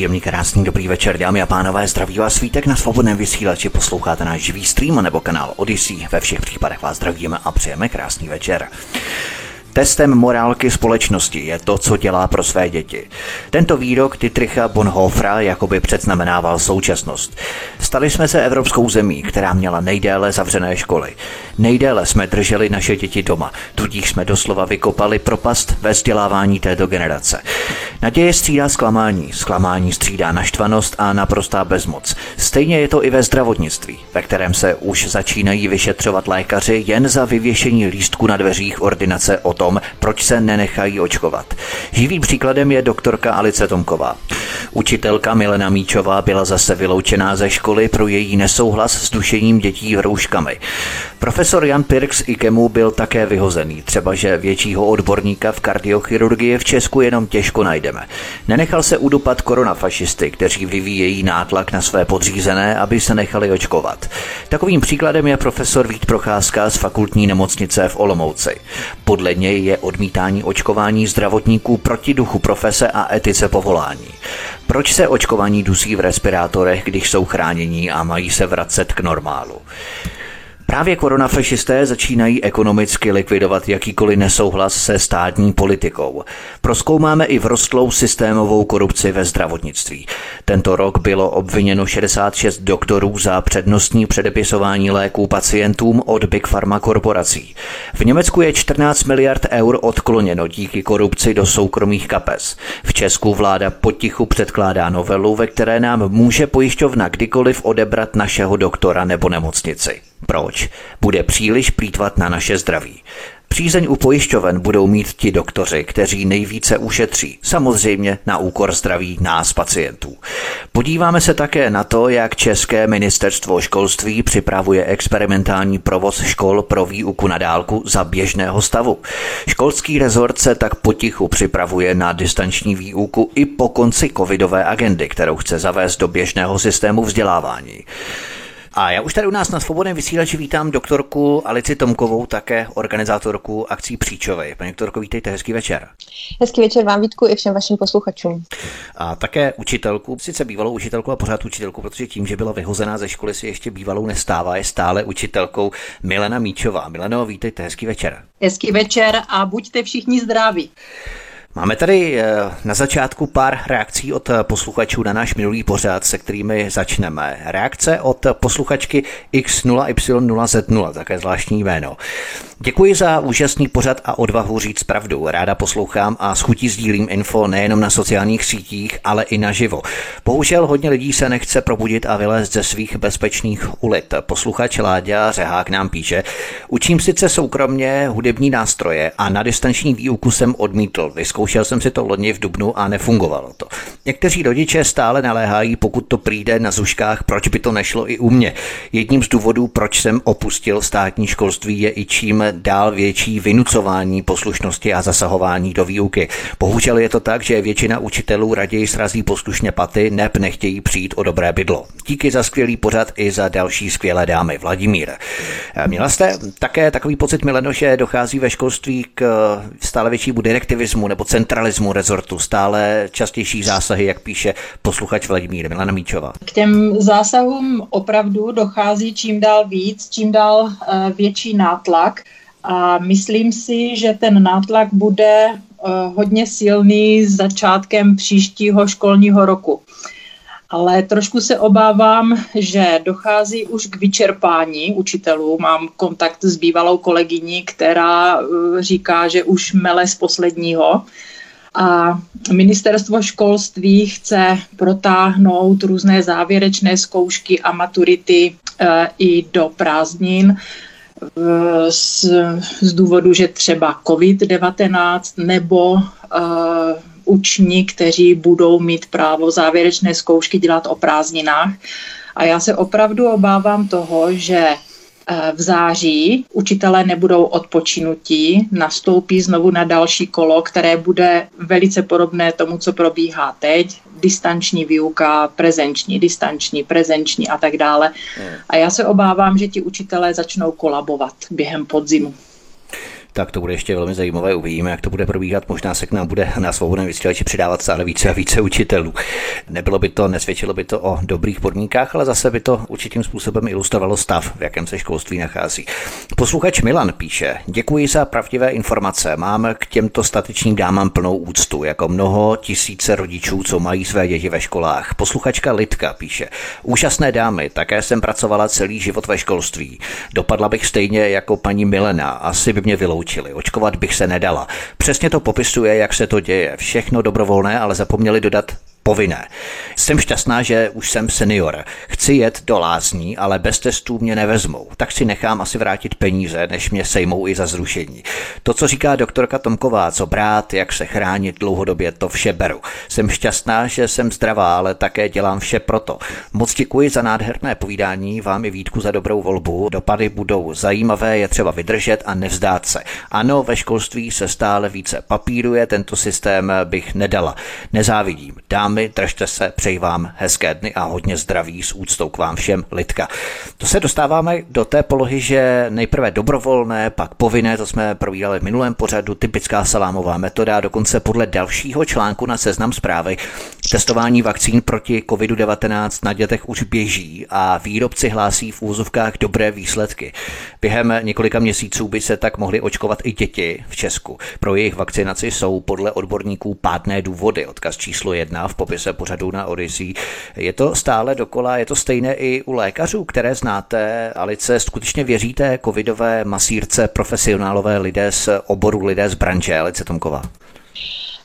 Příjemný, krásný, dobrý večer, dámy a pánové, zdraví vás svítek na svobodném vysílači, posloucháte náš živý stream nebo kanál Odyssey, ve všech případech vás zdravíme a přejeme krásný večer. Testem morálky společnosti je to, co dělá pro své děti. Tento výrok Dietricha Bonhofera jakoby předznamenával současnost. Stali jsme se evropskou zemí, která měla nejdéle zavřené školy. Nejdéle jsme drželi naše děti doma, tudíž jsme doslova vykopali propast ve vzdělávání této generace. Naděje střídá zklamání, zklamání střídá naštvanost a naprostá bezmoc. Stejně je to i ve zdravotnictví, ve kterém se už začínají vyšetřovat lékaři jen za vyvěšení lístku na dveřích ordinace od tom, proč se nenechají očkovat. Živým příkladem je doktorka Alice Tomková. Učitelka Milena Míčová byla zase vyloučená ze školy pro její nesouhlas s dušením dětí rouškami. Profesor Jan Pirks Ikemu byl také vyhozený, třeba že většího odborníka v kardiochirurgii v Česku jenom těžko najdeme. Nenechal se udupat koronafašisty, kteří vyvíjejí nátlak na své podřízené, aby se nechali očkovat. Takovým příkladem je profesor Vít Procházka z fakultní nemocnice v Olomouci. Podle něj je odmítání očkování zdravotníků proti duchu profese a etice povolání. Proč se očkovaní dusí v respirátorech, když jsou chránění a mají se vracet k normálu? Právě koronafašisté začínají ekonomicky likvidovat jakýkoliv nesouhlas se státní politikou. Proskoumáme i vrostlou systémovou korupci ve zdravotnictví. Tento rok bylo obviněno 66 doktorů za přednostní předepisování léků pacientům od Big Pharma korporací. V Německu je 14 miliard eur odkloněno díky korupci do soukromých kapes. V Česku vláda potichu předkládá novelu, ve které nám může pojišťovna kdykoliv odebrat našeho doktora nebo nemocnici. Proč? Bude příliš plítvat na naše zdraví. Přízeň u pojišťoven budou mít ti doktoři, kteří nejvíce ušetří, samozřejmě na úkor zdraví nás pacientů. Podíváme se také na to, jak České ministerstvo školství připravuje experimentální provoz škol pro výuku na dálku za běžného stavu. Školský rezort se tak potichu připravuje na distanční výuku i po konci covidové agendy, kterou chce zavést do běžného systému vzdělávání. A já už tady u nás na svobodném vysílači vítám doktorku Alici Tomkovou, také organizátorku akcí Příčovej. Paní doktorko, vítejte, hezký večer. Hezký večer vám, Vítku, i všem vašim posluchačům. A také učitelku, sice bývalou učitelku a pořád učitelku, protože tím, že byla vyhozená ze školy, si ještě bývalou nestává, je stále učitelkou Milena Míčová. Mileno, vítejte, hezký večer. Hezký večer a buďte všichni zdraví. Máme tady eh, na začátku pár reakcí od posluchačů na náš minulý pořad, se kterými začneme. Reakce od posluchačky X0Y0Z0, také zvláštní jméno. Děkuji za úžasný pořad a odvahu říct pravdu. Ráda poslouchám a s chutí sdílím info nejenom na sociálních sítích, ale i naživo. Bohužel hodně lidí se nechce probudit a vylézt ze svých bezpečných ulit. Posluchač Láďa Řehák nám píše, učím sice soukromně hudební nástroje a na distanční výuku jsem odmítl. Jsem si to loni v Dubnu a nefungovalo to. Někteří rodiče stále naléhají, pokud to přijde na zuškách, proč by to nešlo i u mě. Jedním z důvodů, proč jsem opustil státní školství, je i čím dál větší vynucování poslušnosti a zasahování do výuky. Bohužel je to tak, že většina učitelů raději srazí poslušně paty, neb nechtějí přijít o dobré bydlo. Díky za skvělý pořad i za další skvělé dámy. Vladimír. Eh, měla jste také takový pocit, Mileno, že dochází ve školství k eh, stále většímu direktivismu nebo centralismu rezortu, stále častější zásahy, jak píše posluchač Vladimír Milana Míčová? K těm zásahům opravdu dochází čím dál víc, čím dál eh, větší nátlak. A myslím si, že ten nátlak bude eh, hodně silný začátkem příštího školního roku. Ale trošku se obávám, že dochází už k vyčerpání učitelů. Mám kontakt s bývalou kolegyní, která eh, říká, že už mele z posledního. A ministerstvo školství chce protáhnout různé závěrečné zkoušky a maturity e, i do prázdnin z, z důvodu, že třeba COVID-19 nebo uh, učni, kteří budou mít právo závěrečné zkoušky dělat o prázdninách. A já se opravdu obávám toho, že eh, v září učitelé nebudou odpočinutí, nastoupí znovu na další kolo, které bude velice podobné tomu, co probíhá teď, distanční výuka, prezenční, distanční, prezenční a tak dále. Hmm. A já se obávám, že ti učitelé začnou kolabovat během podzimu tak to bude ještě velmi zajímavé. Uvidíme, jak to bude probíhat. Možná se k nám bude na svobodném vysílači přidávat stále více a více učitelů. Nebylo by to, nesvědčilo by to o dobrých podmínkách, ale zase by to určitým způsobem ilustrovalo stav, v jakém se školství nachází. Posluchač Milan píše: Děkuji za pravdivé informace. Mám k těmto statečným dámám plnou úctu, jako mnoho tisíce rodičů, co mají své děti ve školách. Posluchačka Litka píše: Úžasné dámy, také jsem pracovala celý život ve školství. Dopadla bych stejně jako paní Milena. Asi by mě vyloučila vyloučili. Očkovat bych se nedala. Přesně to popisuje, jak se to děje. Všechno dobrovolné, ale zapomněli dodat povinné. Jsem šťastná, že už jsem senior. Chci jet do lázní, ale bez testů mě nevezmou. Tak si nechám asi vrátit peníze, než mě sejmou i za zrušení. To, co říká doktorka Tomková, co brát, jak se chránit dlouhodobě, to vše beru. Jsem šťastná, že jsem zdravá, ale také dělám vše proto. Moc děkuji za nádherné povídání, vám i Vítku za dobrou volbu. Dopady budou zajímavé, je třeba vydržet a nevzdát se. Ano, ve školství se stále více papíruje, tento systém bych nedala. Nezávidím. Dám vámi, držte se, přeji vám hezké dny a hodně zdraví s úctou k vám všem, Lidka. To se dostáváme do té polohy, že nejprve dobrovolné, pak povinné, to jsme provídali v minulém pořadu, typická salámová metoda, dokonce podle dalšího článku na seznam zprávy. Testování vakcín proti COVID-19 na dětech už běží a výrobci hlásí v úzovkách dobré výsledky. Během několika měsíců by se tak mohly očkovat i děti v Česku. Pro jejich vakcinaci jsou podle odborníků pádné důvody. Odkaz číslo jedna v popise pořadu na Odyssey. Je to stále dokola, je to stejné i u lékařů, které znáte. Alice, skutečně věříte covidové masírce, profesionálové lidé z oboru, lidé z branže, Alice Tomková?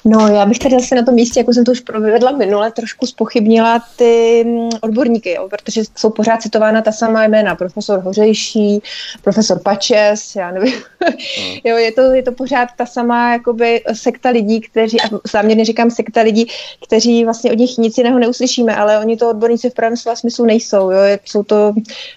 No, já bych tady zase na tom místě, jako jsem to už provedla minule, trošku spochybnila ty mm, odborníky, jo, protože jsou pořád citována ta samá jména, profesor Hořejší, profesor Pačes, já nevím. Mm. jo, je to, je to pořád ta samá jakoby sekta lidí, kteří, a záměrně říkám sekta lidí, kteří vlastně od nich nic jiného neuslyšíme, ale oni to odborníci v pravém slova smyslu nejsou, jo, jsou to,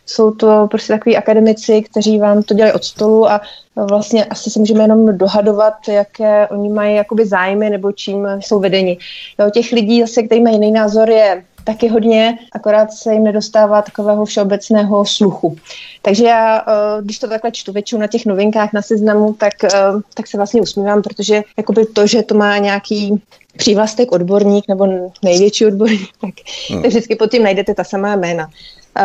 jsou to prostě takový akademici, kteří vám to dělají od stolu a vlastně asi si můžeme jenom dohadovat, jaké oni mají jakoby zájmy nebo čím jsou vedeni. Jo, těch lidí zase, kteří mají jiný názor, je taky hodně, akorát se jim nedostává takového všeobecného sluchu. Takže já, eh, když to takhle čtu většinou na těch novinkách na seznamu, tak, eh, tak se vlastně usmívám, protože jakoby to, že to má nějaký přívlastek odborník nebo největší odborník, tak, hmm. tak vždycky pod tím najdete ta samá jména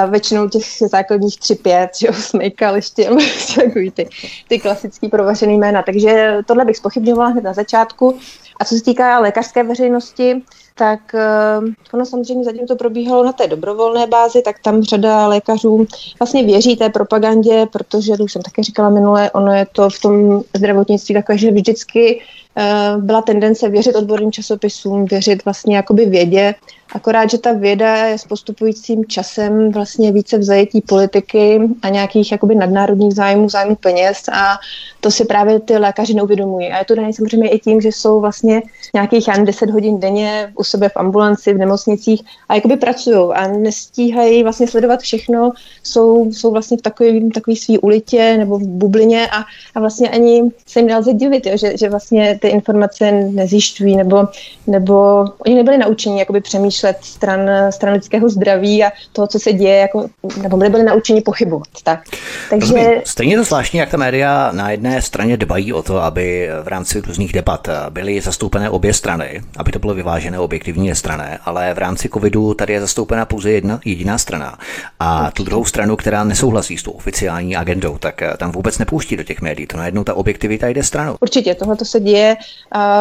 většinou těch základních tři, pět, že jo, Snake, liště, takový ty, ty klasický provařený jména. Takže tohle bych spochybňovala hned na začátku. A co se týká lékařské veřejnosti, tak uh, ono samozřejmě zatím to probíhalo na té dobrovolné bázi, tak tam řada lékařů vlastně věří té propagandě, protože, to už jsem také říkala minule, ono je to v tom zdravotnictví takové, že vždycky uh, byla tendence věřit odborným časopisům, věřit vlastně jakoby vědě Akorát, že ta věda je s postupujícím časem vlastně více v zajetí politiky a nějakých jakoby nadnárodních zájmů, zájmů peněz a to si právě ty lékaři neuvědomují. A je to dané samozřejmě i tím, že jsou vlastně nějakých jen 10 hodin denně u sebe v ambulanci, v nemocnicích a jakoby pracují a nestíhají vlastně sledovat všechno, jsou, jsou vlastně v takový, takový svý ulitě nebo v bublině a, a vlastně ani se jim nelze divit, jo, že, že vlastně ty informace nezjišťují nebo, nebo oni nebyli naučeni jakoby přemýšlet přemýšlet stran, stran lidského zdraví a toho, co se děje, jako, nebo byli, byli naučeni pochybovat. Tak. Takže... Rozumím. Stejně to zvláštní, jak ta média na jedné straně dbají o to, aby v rámci různých debat byly zastoupené obě strany, aby to bylo vyvážené objektivní strané, ale v rámci covidu tady je zastoupena pouze jedna jediná strana. A tu druhou stranu, která nesouhlasí s tou oficiální agendou, tak eh, tam vůbec nepouští do těch médií. To najednou ta objektivita jde stranou. Určitě, tohle to se děje.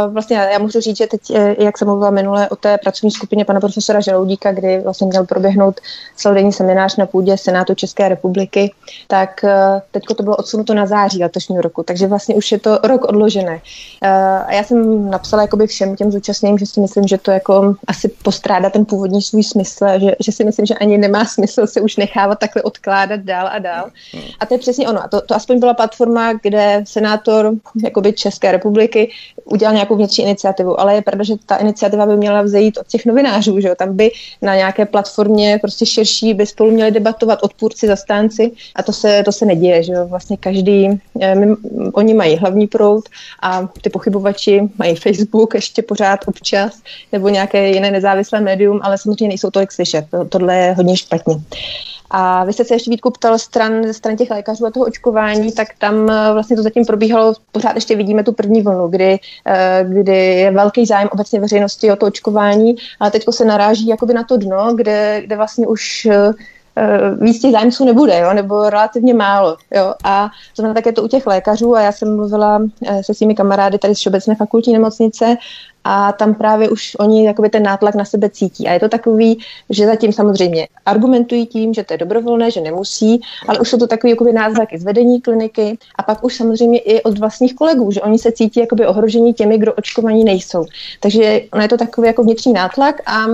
Vlastně já můžu říct, že teď, eh, jak jsem mluvila minule o té pracovní skupině pana profesora Žaloudíka, kdy vlastně měl proběhnout celodenní seminář na půdě Senátu České republiky, tak eh, teď to bylo odsunuto na září letošního roku, takže vlastně už je to rok odložené. Eh, a já jsem napsala jakoby všem těm zúčastněným, že si myslím, že to jako asi postrádá ten původní svůj smysl, že, že si myslím, že ani nemá smysl se už nechávat takhle odkládat dál a dál. A to je přesně ono. A to, to aspoň byla platforma, kde senátor jakoby České republiky udělal nějakou vnitřní iniciativu, ale je pravda, že ta iniciativa by měla vzejít od těch novinářů, že jo? tam by na nějaké platformě prostě širší by spolu měli debatovat odpůrci, zastánci a to se, to se neděje, že jo? vlastně každý, eh, my, oni mají hlavní proud a ty pochybovači mají Facebook ještě pořád občas nebo nějaké jiné nezávislé médium, ale samozřejmě nejsou tolik slyšet. Tohle je hodně špatně. A vy jste se ještě Vítku ptal stran, ze stran těch lékařů a toho očkování, tak tam eh, vlastně to zatím probíhalo, pořád ještě vidíme tu první vlnu, kdy, eh, kdy je velký zájem obecně veřejnosti o to očkování, ale teď se naráží jakoby na to dno, kde, kde vlastně už Eh, víc těch zájemců nebude, jo, nebo relativně málo. Jo. A to znamená také to u těch lékařů a já jsem mluvila eh, se svými kamarády tady z Všeobecné fakultní nemocnice a tam právě už oni jakoby ten nátlak na sebe cítí. A je to takový, že zatím samozřejmě argumentují tím, že to je dobrovolné, že nemusí, ale už jsou to takový jakoby náznaky zvedení kliniky a pak už samozřejmě i od vlastních kolegů, že oni se cítí jakoby ohrožení těmi, kdo očkovaní nejsou. Takže ono je to takový jako vnitřní nátlak a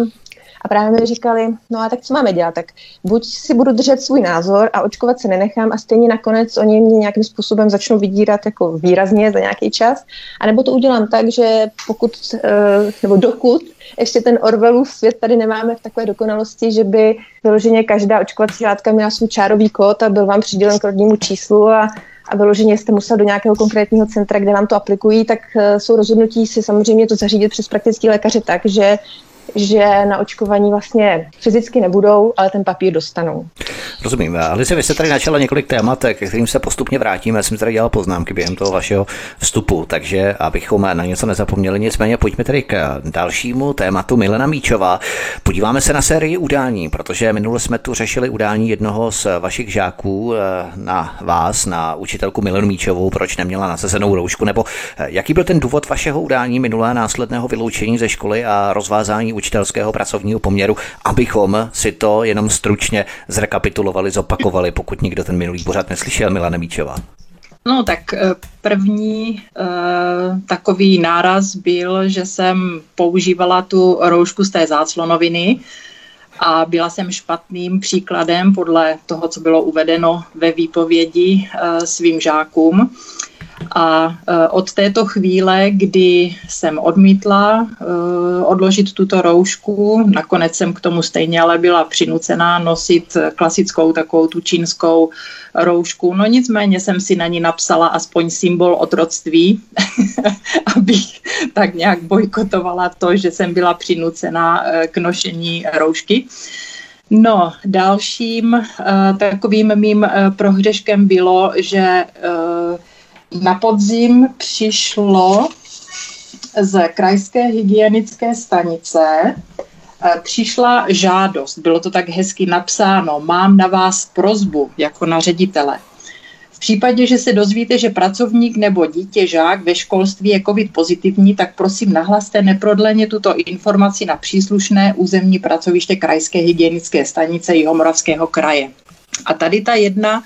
a právě mi říkali, no a tak co máme dělat? Tak buď si budu držet svůj názor a očkovat se nenechám a stejně nakonec oni mě nějakým způsobem začnou vydírat jako výrazně za nějaký čas, anebo to udělám tak, že pokud, eh, nebo dokud ještě ten Orwellův svět tady nemáme v takové dokonalosti, že by vyloženě každá očkovací látka měla svůj čárový kód a byl vám přidělen k rodnímu číslu a a vyloženě jste musel do nějakého konkrétního centra, kde vám to aplikují, tak eh, jsou rozhodnutí si samozřejmě to zařídit přes praktický lékaře tak, že že na očkování vlastně fyzicky nebudou, ale ten papír dostanou. Rozumím. Alice, vy jste tady načala několik témat, ke kterým se postupně vrátíme. Já jsem tady dělal poznámky během toho vašeho vstupu, takže abychom na něco nezapomněli. Nicméně pojďme tedy k dalšímu tématu. Milena Míčová. Podíváme se na sérii udání, protože minule jsme tu řešili udání jednoho z vašich žáků eh, na vás, na učitelku Milenu Míčovou, proč neměla nasazenou roušku, nebo eh, jaký byl ten důvod vašeho udání minulé následného vyloučení ze školy a rozvázání učitelského pracovního poměru, abychom si to jenom stručně zrekapitulovali, zopakovali, pokud nikdo ten minulý pořád neslyšel, Mila Nemíčová. No tak eh, první uh, takový náraz byl, že jsem používala tu roušku z té záclonoviny a byla jsem špatným příkladem podle toho, co bylo uvedeno ve výpovědi uh, svým žákům. A e, od této chvíle, kdy jsem odmítla e, odložit tuto roušku, nakonec jsem k tomu stejně ale byla přinucená nosit klasickou takovou tu čínskou roušku. No nicméně jsem si na ní napsala aspoň symbol otroctví, abych tak nějak bojkotovala to, že jsem byla přinucená e, k nošení roušky. No, dalším uh, takovým mým uh, prohřeškem bylo, že uh, na podzim přišlo z krajské hygienické stanice eh, přišla žádost, bylo to tak hezky napsáno, mám na vás prozbu jako na ředitele. V případě, že se dozvíte, že pracovník nebo dítě, žák ve školství je COVID pozitivní, tak prosím nahlaste neprodleně tuto informaci na příslušné územní pracoviště Krajské hygienické stanice Jihomoravského kraje. A tady ta jedna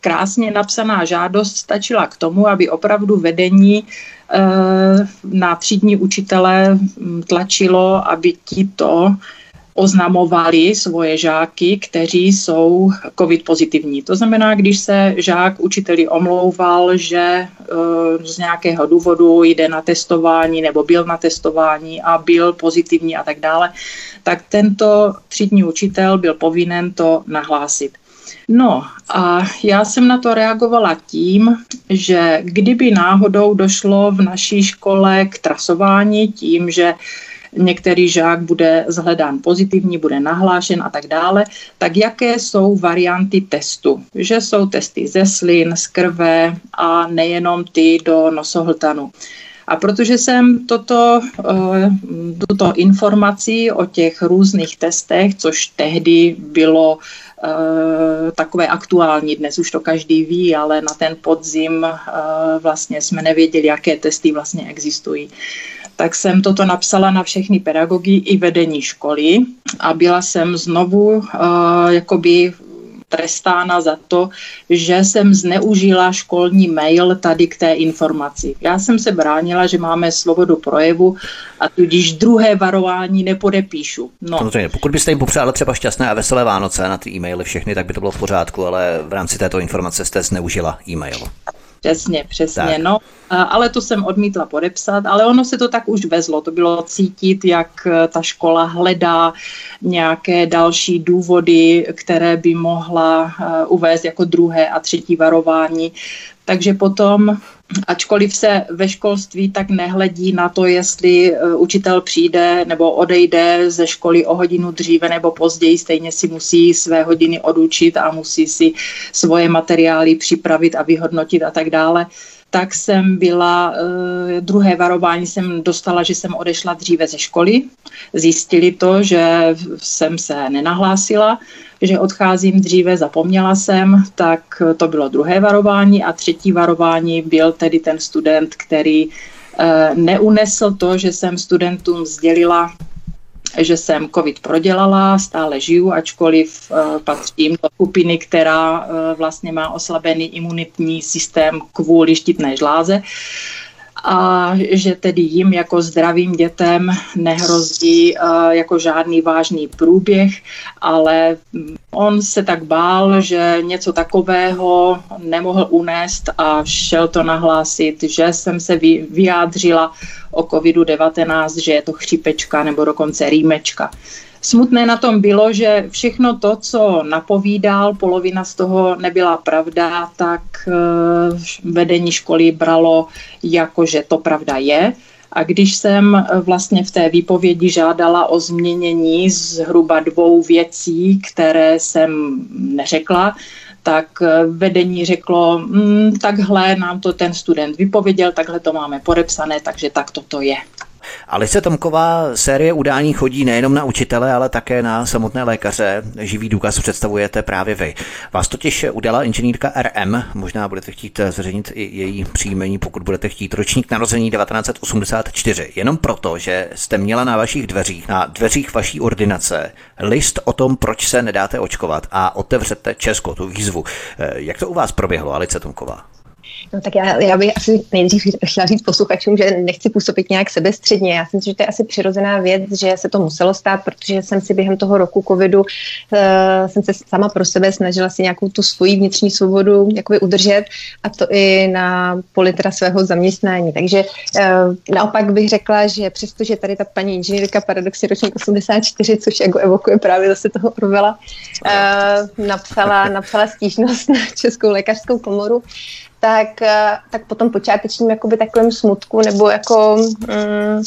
krásně napsaná žádost stačila k tomu, aby opravdu vedení eh, na třídní učitele hm, tlačilo, aby ti to oznamovali svoje žáky, kteří jsou covid pozitivní. To znamená, když se žák učiteli omlouval, že eh, z nějakého důvodu jde na testování nebo byl na testování a byl pozitivní a tak dále, tak tento třídní učitel byl povinen to nahlásit. No a já jsem na to reagovala tím, že kdyby náhodou došlo v naší škole k trasování tím, že některý žák bude zhledán pozitivní, bude nahlášen a tak dále, tak jaké jsou varianty testu? Že jsou testy ze slin, z krve a nejenom ty do nosohltanu. A protože jsem toto, eh, tuto informaci o těch různých testech, což tehdy bylo Eh, takové aktuální. Dnes už to každý ví, ale na ten podzim eh, vlastně jsme nevěděli, jaké testy vlastně existují. Tak jsem toto napsala na všechny pedagogy i vedení školy a byla jsem znovu uh, jakoby trestána za to, že jsem zneužila školní mail tady k té informaci. Já jsem se bránila, že máme svobodu projevu a tudíž druhé varování nepodepíšu. No. Samozřejmě, pokud byste jim popřáli třeba šťastné a veselé Vánoce na ty e-maily všechny, tak by to bylo v pořádku, ale v rámci této informace jste zneužila e-mail. Přesně, přesně. Tak. No, ale to jsem odmítla podepsat, ale ono se to tak už vezlo. To bylo cítit, jak e, ta škola hledá nějaké další důvody, které by mohla e, uvést jako druhé a třetí varování. Takže potom ačkoliv se ve školství tak nehledí na to, jestli e, učitel přijde nebo odejde ze školy o hodinu dříve nebo později, stejně si musí své hodiny odučit a musí si svoje materiály připravit a vyhodnotit a tak dále tak jsem byla, eh, druhé varování jsem dostala, že jsem odešla dříve ze školy. Zjistili to, že jsem se nenahlásila, že odcházím dříve, zapomněla jsem, tak to bylo druhé varování a třetí varování byl tedy ten student, který eh, neunesl to, že jsem studentům sdělila, že jsem COVID prodělala, stále žiju, ačkoliv uh, patřím do skupiny, která uh, vlastně má oslabený imunitní systém kvůli štítné žláze a že tedy jim jako zdravým dětem nehrozí jako žádný vážný průběh, ale on se tak bál, že něco takového nemohl unést a šel to nahlásit, že jsem se vyjádřila o COVID-19, že je to chřipečka nebo dokonce rýmečka. Smutné na tom bylo, že všechno to, co napovídal, polovina z toho nebyla pravda, tak eh, vedení školy bralo jako, že to pravda je. A když jsem eh, vlastně v té výpovědi žádala o změnění zhruba dvou věcí, které jsem neřekla, tak eh, vedení řeklo, mm, takhle nám to ten student vypověděl, takhle to máme podepsané, takže tak toto je. Alice Tomková série udání chodí nejenom na učitele, ale také na samotné lékaře. Živý důkaz představujete právě vy. Vás totiž udala inženýrka RM, možná budete chtít zveřejnit i její příjmení, pokud budete chtít ročník narození 1984. Jenom proto, že jste měla na vašich dveřích, na dveřích vaší ordinace, list o tom, proč se nedáte očkovat a otevřete Česko, tu výzvu. Jak to u vás proběhlo, Alice Tomková? No tak já, já bych asi nejdřív chtěla říct posluchačům, že nechci působit nějak sebestředně. Já si myslím, že to je asi přirozená věc, že se to muselo stát, protože jsem si během toho roku covidu uh, jsem se sama pro sebe snažila si nějakou tu svoji vnitřní svobodu jakoby udržet a to i na poli teda svého zaměstnání. Takže uh, naopak bych řekla, že přestože tady ta paní inženýrka paradoxně ročník 84, což jako evokuje právě zase toho Orvela, uh, napsala, napsala stížnost na Českou lékařskou komoru, tak, eh, tak potom počátečním jakoby takovým smutku nebo jako mm,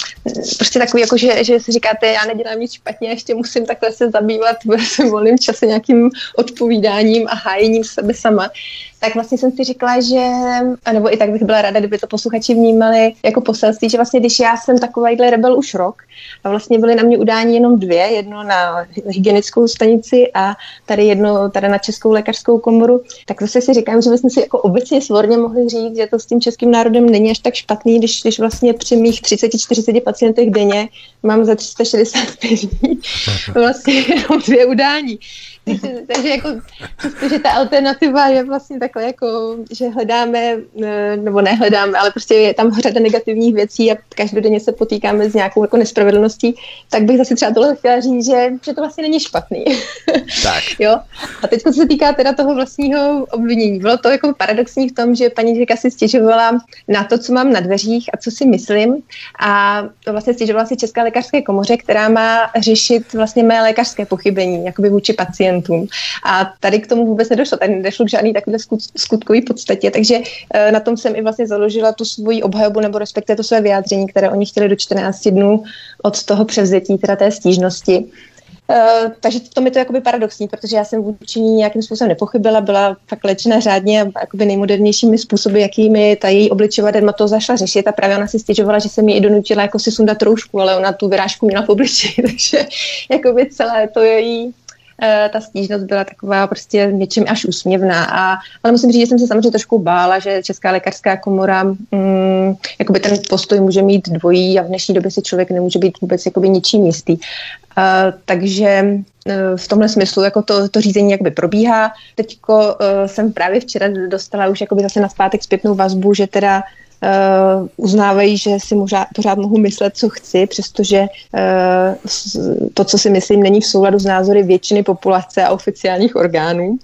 prostě takový, jako že, že si říkáte, já nedělám nic špatně, ještě musím takhle se zabývat ve svém volném čase nějakým odpovídáním a hájením sebe sama, tak vlastně jsem si řekla, že, nebo i tak bych byla ráda, kdyby to posluchači vnímali jako poselství, že vlastně když já jsem takovýhle rebel už rok a vlastně byly na mě udání jenom dvě, jedno na hygienickou stanici a tady jedno tady na Českou lékařskou komoru, tak zase si říkám, že bychom si jako obecně svorně mohli říct, že to s tím českým národem není až tak špatný, když, když vlastně při mých 30-40 pacientech denně mám za 365 dní vlastně jenom dvě udání. Takže jako, že ta alternativa je vlastně takhle jako, že hledáme, nebo nehledáme, ale prostě je tam řada negativních věcí a každodenně se potýkáme s nějakou jako nespravedlností, tak bych zase třeba tohle chtěla říct, že, že to vlastně není špatný. Tak. jo? A teď co se týká teda toho vlastního obvinění. Bylo to jako paradoxní v tom, že paní Žika si stěžovala na to, co mám na dveřích a co si myslím a vlastně stěžovala si České lékařské komoře, která má řešit vlastně mé lékařské pochybení, jakoby vůči pacientům pacientům. A tady k tomu vůbec nedošlo, tady nedošlo k žádný takové skutkové podstatě, takže eh, na tom jsem i vlastně založila tu svoji obhajobu nebo respektive to své vyjádření, které oni chtěli do 14 dnů od toho převzetí, teda té stížnosti. Uh, takže to mi to jakoby paradoxní, protože já jsem vůči ní nějakým způsobem nepochybila, byla fakt léčena řádně a jakoby nejmodernějšími způsoby, jakými ta její obličová to zašla řešit a právě ona si stěžovala, že se mi i donutila jako si sundat troušku, ale ona tu vyrážku měla v obličeji, takže jakoby celé to její ta stížnost byla taková prostě něčím až úsměvná. A, ale musím říct, že jsem se samozřejmě trošku bála, že Česká lékařská komora, mm, jakoby ten postoj může mít dvojí a v dnešní době si člověk nemůže být vůbec jakoby ničím jistý. takže v tomhle smyslu jako to, to řízení jakby probíhá. Teďko uh, jsem právě včera dostala už jakoby zase na zpátek zpětnou vazbu, že teda uh, uznávají, že si možná, pořád mohu myslet, co chci, přestože uh, to, co si myslím, není v souladu s názory většiny populace a oficiálních orgánů.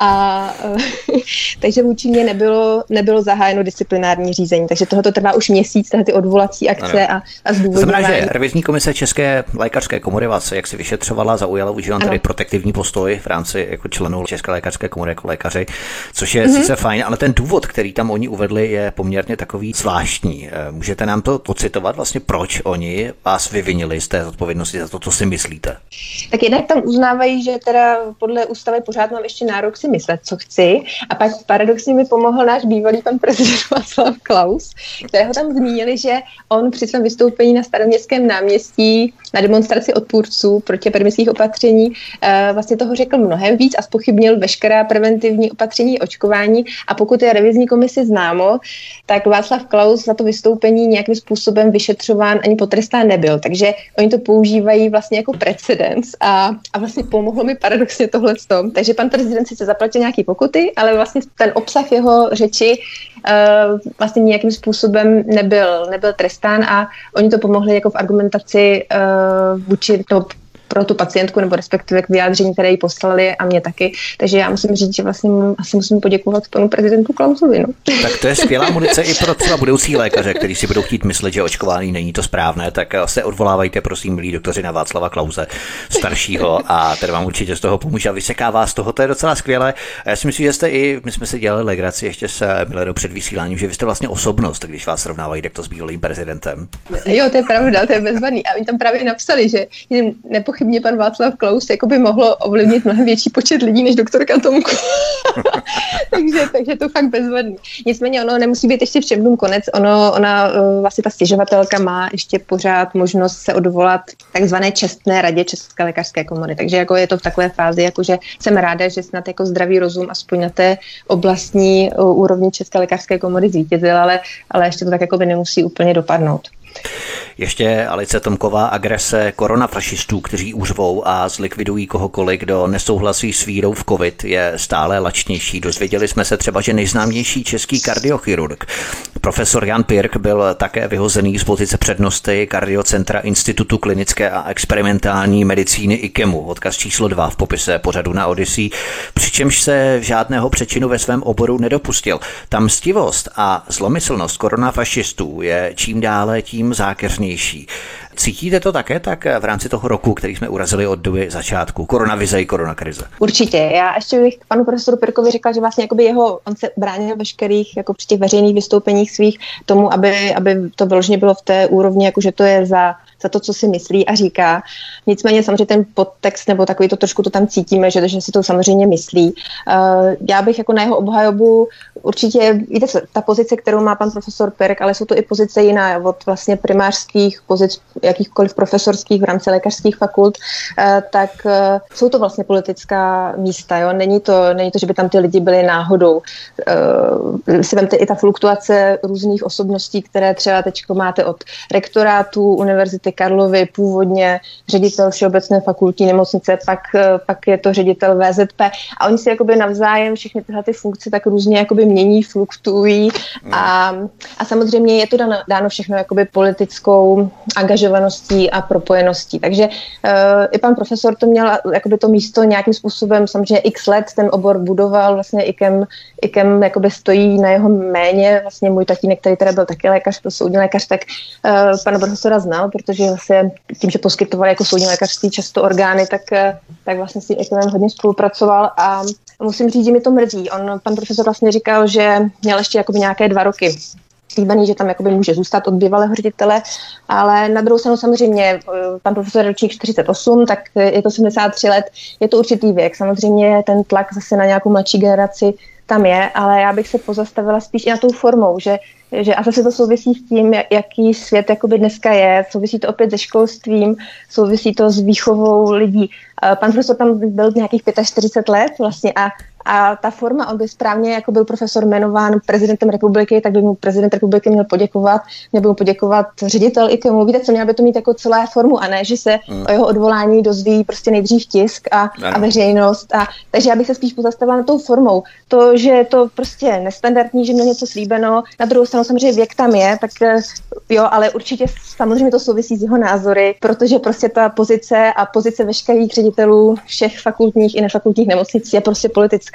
A uh, takže vůči mě nebylo, nebylo zahájeno disciplinární řízení. Takže tohoto trvá už měsíc, ty odvolací akce a, a zdůvodňování. Znamená, že revizní komise České lékařské komory vás jak si vyšetřovala, zaujala, užívám tady protektivní postoj v rámci jako členů České lékařské komory jako lékaři, což je mm-hmm. sice fajn, ale ten důvod, který tam oni uvedli, je poměrně takový zvláštní. Eh, můžete nám to pocitovat vlastně, proč oni vás vyvinili z té odpovědnosti za to, co si myslíte? Tak jednak tam uznávají, že teda podle ústavy pořád mám ještě nárok si myslet, co chci. A pak paradoxně mi pomohl náš bývalý pan prezident Václav Klaus, kterého tam zmínili, že on při svém vystoupení na staroměstském náměstí na demonstraci odpůrců proti epidemických opatření eh, vlastně toho řekl mnohem víc a spochybnil veškerá preventivní opatření očkování. A pokud je revizní komisi známo, tak Václav Klaus za to vystoupení nějakým způsobem vyšetřován ani potrestán nebyl. Takže oni to používají vlastně jako precedens a, a vlastně pomohlo mi paradoxně tohle. Takže pan prezident sice zaplatil nějaký pokuty, ale vlastně ten obsah jeho řeči uh, vlastně nějakým způsobem nebyl, nebyl trestán a oni to pomohli jako v argumentaci uh, vůči, no, pro tu pacientku, nebo respektive k vyjádření, které jí poslali a mě taky. Takže já musím říct, že vlastně asi musím poděkovat panu prezidentu Klausovi. No. Tak to je skvělá munice i pro třeba budoucí lékaře, kteří si budou chtít myslet, že očkování není to správné, tak se odvolávajte, prosím, milí doktoři, na Václava Klauze staršího a ten vám určitě z toho pomůže a vysekává z toho. To je docela skvělé. A já si myslím, že jste i, my jsme si dělali legraci ještě se Milenou před vysíláním, že vy jste vlastně osobnost, když vás srovnávají takto s bývalým prezidentem. Jo, to je pravda, to je bezvadný. A oni tam právě napsali, že nepochyb nepochybně pan Václav Klaus jako by mohlo ovlivnit mnohem větší počet lidí než doktorka Tomku. takže, takže to fakt bezvadný. Nicméně ono nemusí být ještě všem konec. Ono, ona eh, vlastně ta stěžovatelka má ještě pořád možnost se odvolat takzvané čestné radě České lékařské komory. Takže jako je to v takové fázi, jako že jsem ráda, že snad jako zdravý rozum aspoň na té oblastní eh, úrovni České lékařské komory zvítězil, ale, ale ještě to tak jako by nemusí úplně dopadnout. Ještě Alice Tomková agrese koronafašistů, kteří užvou a zlikvidují kohokoliv, kdo nesouhlasí s vírou v covid, je stále lačnější. Dozvěděli jsme se třeba, že nejznámější český kardiochirurg, profesor Jan Pirk, byl také vyhozený z pozice přednosty Kardiocentra Institutu klinické a experimentální medicíny IKEMu, odkaz číslo 2 v popise pořadu na Odyssey, přičemž se žádného přečinu ve svém oboru nedopustil. Tam mstivost a zlomyslnost koronafašistů je čím dále tím zákeřnější. Cítíte to také tak v rámci toho roku, který jsme urazili od doby začátku, koronavize i koronakrize? Určitě. Já ještě bych panu profesoru Pirkovi řekla, že vlastně jeho, on se bránil veškerých jako při těch veřejných vystoupeních svých tomu, aby, aby to vyloženě bylo v té úrovni, jako že to je za za to, co si myslí a říká. Nicméně samozřejmě ten podtext nebo takový to trošku to tam cítíme, že, že si to samozřejmě myslí. Uh, já bych jako na jeho obhajobu určitě, víte ta pozice, kterou má pan profesor Perk, ale jsou to i pozice jiná od vlastně primářských pozic, jakýchkoliv profesorských v rámci lékařských fakult, uh, tak uh, jsou to vlastně politická místa. Jo? Není, to, není to, že by tam ty lidi byli náhodou. Uh, si vemte i ta fluktuace různých osobností, které třeba teď máte od rektorátů univerzity Karlovy, původně ředitel Všeobecné fakultní nemocnice, pak, eh, pak je to ředitel VZP a oni si jakoby navzájem všechny tyhle ty funkce tak různě jakoby mění, fluktuují a, a samozřejmě je to dáno, dáno všechno jakoby politickou angažovaností a propojeností. Takže uh, i pan profesor to měl jakoby to místo nějakým způsobem, samozřejmě x let ten obor budoval, vlastně IKEM, IKEM jakoby stojí na jeho méně, vlastně můj tatínek, který teda byl taky lékař, byl soudní lékař, tak uh, pana profesora znal, protože vlastně tím, že poskytovali jako soudní lékařství často orgány, tak, eh, tak vlastně s tím ekonomem hodně spolupracoval a musím říct, že mi to mrzí. On, pan profesor vlastně říkal, že měl ještě jakoby nějaké dva roky slíbený, že tam jakoby může zůstat od bývalého ředitele, ale na druhou stranu samozřejmě eh, pan profesor ročník 48, tak je to 73 let, je to určitý věk. Samozřejmě ten tlak zase na nějakou mladší generaci tam je, ale já bych se pozastavila spíš i na tou formou, že že a zase to souvisí s tím, jaký svět jakoby dneska je, souvisí to opět se školstvím, souvisí to s výchovou lidí. Pan profesor tam byl nějakých 45 let vlastně a A ta forma, on by správně, jako byl profesor jmenován prezidentem republiky, tak by mu prezident republiky měl poděkovat, měl by mu poděkovat ředitel IKEMu. Víte, co měl by to mít jako celé formu a ne, že se hmm. o jeho odvolání dozví prostě nejdřív tisk a, a veřejnost. A, takže já bych se spíš pozastavila na tou formou. To, že je to prostě nestandardní, že měl něco slíbeno, na druhou stranu samozřejmě věk tam je, tak eh, jo, ale určitě samozřejmě to souvisí s jeho názory, protože prostě ta pozice a pozice veškerých ředitelů všech fakultních i nefakultních nemocnic je prostě politická.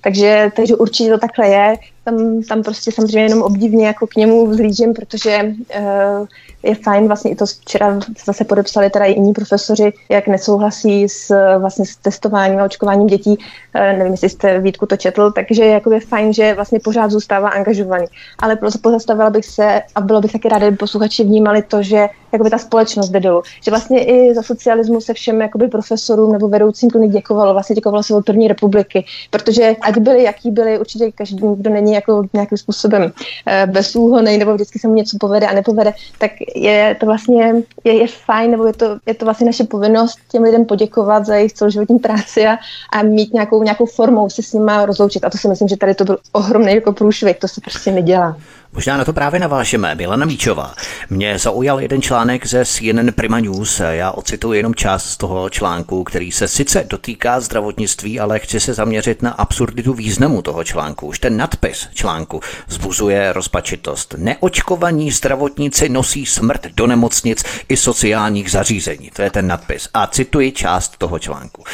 Takže, takže určitě to takhle je tam, tam prostě samozřejmě jenom obdivně jako k němu vzlížím, protože uh, je fajn, vlastně i to včera zase podepsali teda i jiní profesoři, jak nesouhlasí s, vlastně s testováním a očkováním dětí. Uh, nevím, jestli jste Vítku to četl, takže jako je fajn, že vlastně pořád zůstává angažovaný. Ale pozastavila bych se a bylo bych taky ráda, kdyby posluchači vnímali to, že jakoby ta společnost jde dolů. Že vlastně i za socialismu se všem jakoby profesorům nebo vedoucím klinik děkovalo, vlastně děkovalo se od první republiky, protože ať byli, jaký byli, určitě každý, kdo není jako nějakým způsobem eh, bezúhonej nebo vždycky se mu něco povede a nepovede, tak je to vlastně je, je fajn, nebo je to, je to vlastně naše povinnost těm lidem poděkovat za jejich celoživotní práci a, a mít nějakou, nějakou formou se s nimi rozloučit. A to si myslím, že tady to byl ohromný jako průšvih, to se prostě nedělá. Možná na to právě navážeme. Milana Míčová. Mě zaujal jeden článek ze CNN Prima News. Já ocituji jenom část z toho článku, který se sice dotýká zdravotnictví, ale chci se zaměřit na absurditu významu toho článku. Už ten nadpis článku zbuzuje rozpačitost. Neočkovaní zdravotníci nosí smrt do nemocnic i sociálních zařízení. To je ten nadpis. A cituji část toho článku.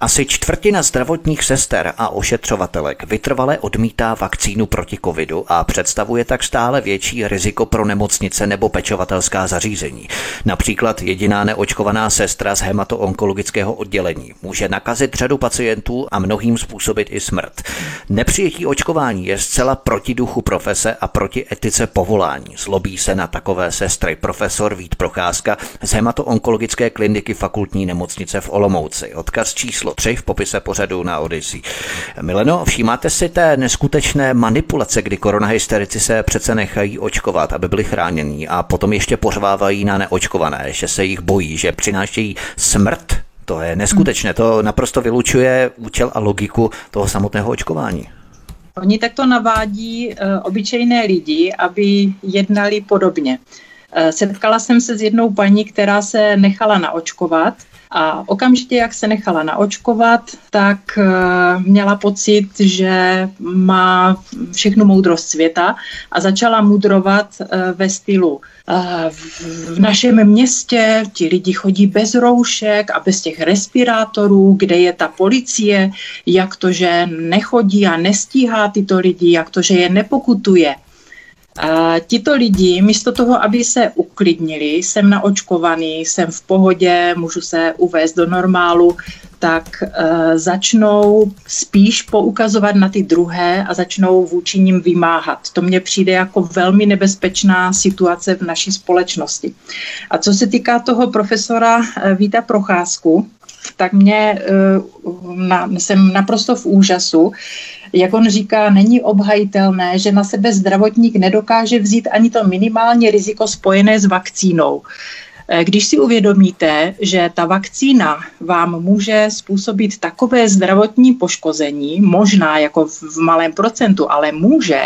Asi čtvrtina zdravotních sester a ošetřovatelek vytrvale odmítá vakcínu proti covidu a představuje tak stále větší riziko pro nemocnice nebo pečovatelská zařízení. Například jediná neočkovaná sestra z hematoonkologického oddělení může nakazit řadu pacientů a mnohým způsobit i smrt. Nepřijetí očkování je zcela proti duchu profese a proti etice povolání. Zlobí se na takové sestry profesor Vít Procházka z hematoonkologické kliniky fakultní nemocnice v Olomouci. Odkaz číslo 3 v popise pořadu na Odyssey. Mileno, všímáte si té neskutečné manipulace, kdy koronahysterici se přece nechají očkovat, aby byli chránění a potom ještě pořvávají na neočkované, že se jich bojí, že přinášejí smrt. To je neskutečné, to naprosto vylučuje účel a logiku toho samotného očkování. Oni takto navádí uh, obyčejné lidi, aby jednali podobně. Uh, setkala jsem se s jednou paní, která se nechala naočkovat a okamžitě, jak se nechala naočkovat, tak uh, měla pocit, že má všechnu moudrost světa a začala mudrovat uh, ve stylu uh, v našem městě ti lidi chodí bez roušek a bez těch respirátorů, kde je ta policie, jak to, že nechodí a nestíhá tyto lidi, jak to, že je nepokutuje. A tito lidi, místo toho, aby se uklidnili, jsem naočkovaný, jsem v pohodě, můžu se uvést do normálu, tak uh, začnou spíš poukazovat na ty druhé a začnou vůči ním vymáhat. To mně přijde jako velmi nebezpečná situace v naší společnosti. A co se týká toho profesora uh, Víta Procházku, tak mě uh, na, jsem naprosto v úžasu, jak on říká, není obhajitelné, že na sebe zdravotník nedokáže vzít ani to minimální riziko spojené s vakcínou. Eh, když si uvědomíte, že ta vakcína vám může způsobit takové zdravotní poškození, možná jako v malém procentu, ale může,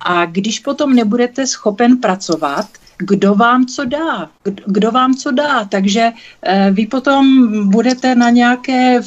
a když potom nebudete schopen pracovat, kdo vám co dá, kdo vám co dá. Takže eh, vy potom budete na nějaké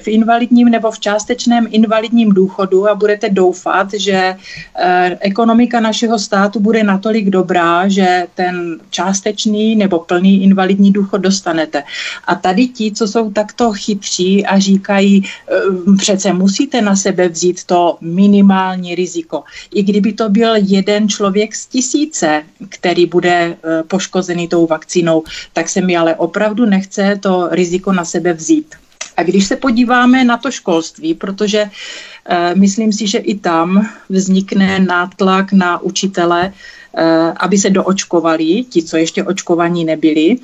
v, invalidním nebo v částečném invalidním důchodu a budete doufat, že eh, ekonomika našeho státu bude natolik dobrá, že ten částečný nebo plný invalidní důchod dostanete. A tady ti, co jsou takto chytří a říkají, eh, přece musíte na sebe vzít to minimální riziko. I kdyby to byl jeden člověk z tisíce, který bude bude eh, poškozený tou vakcínou, tak se mi ale opravdu nechce to riziko na sebe vzít. A když se podíváme na to školství, protože uh, myslím si, že i tam vznikne nátlak na učitele, uh, aby se doočkovali, ti, co ještě očkovaní nebyli,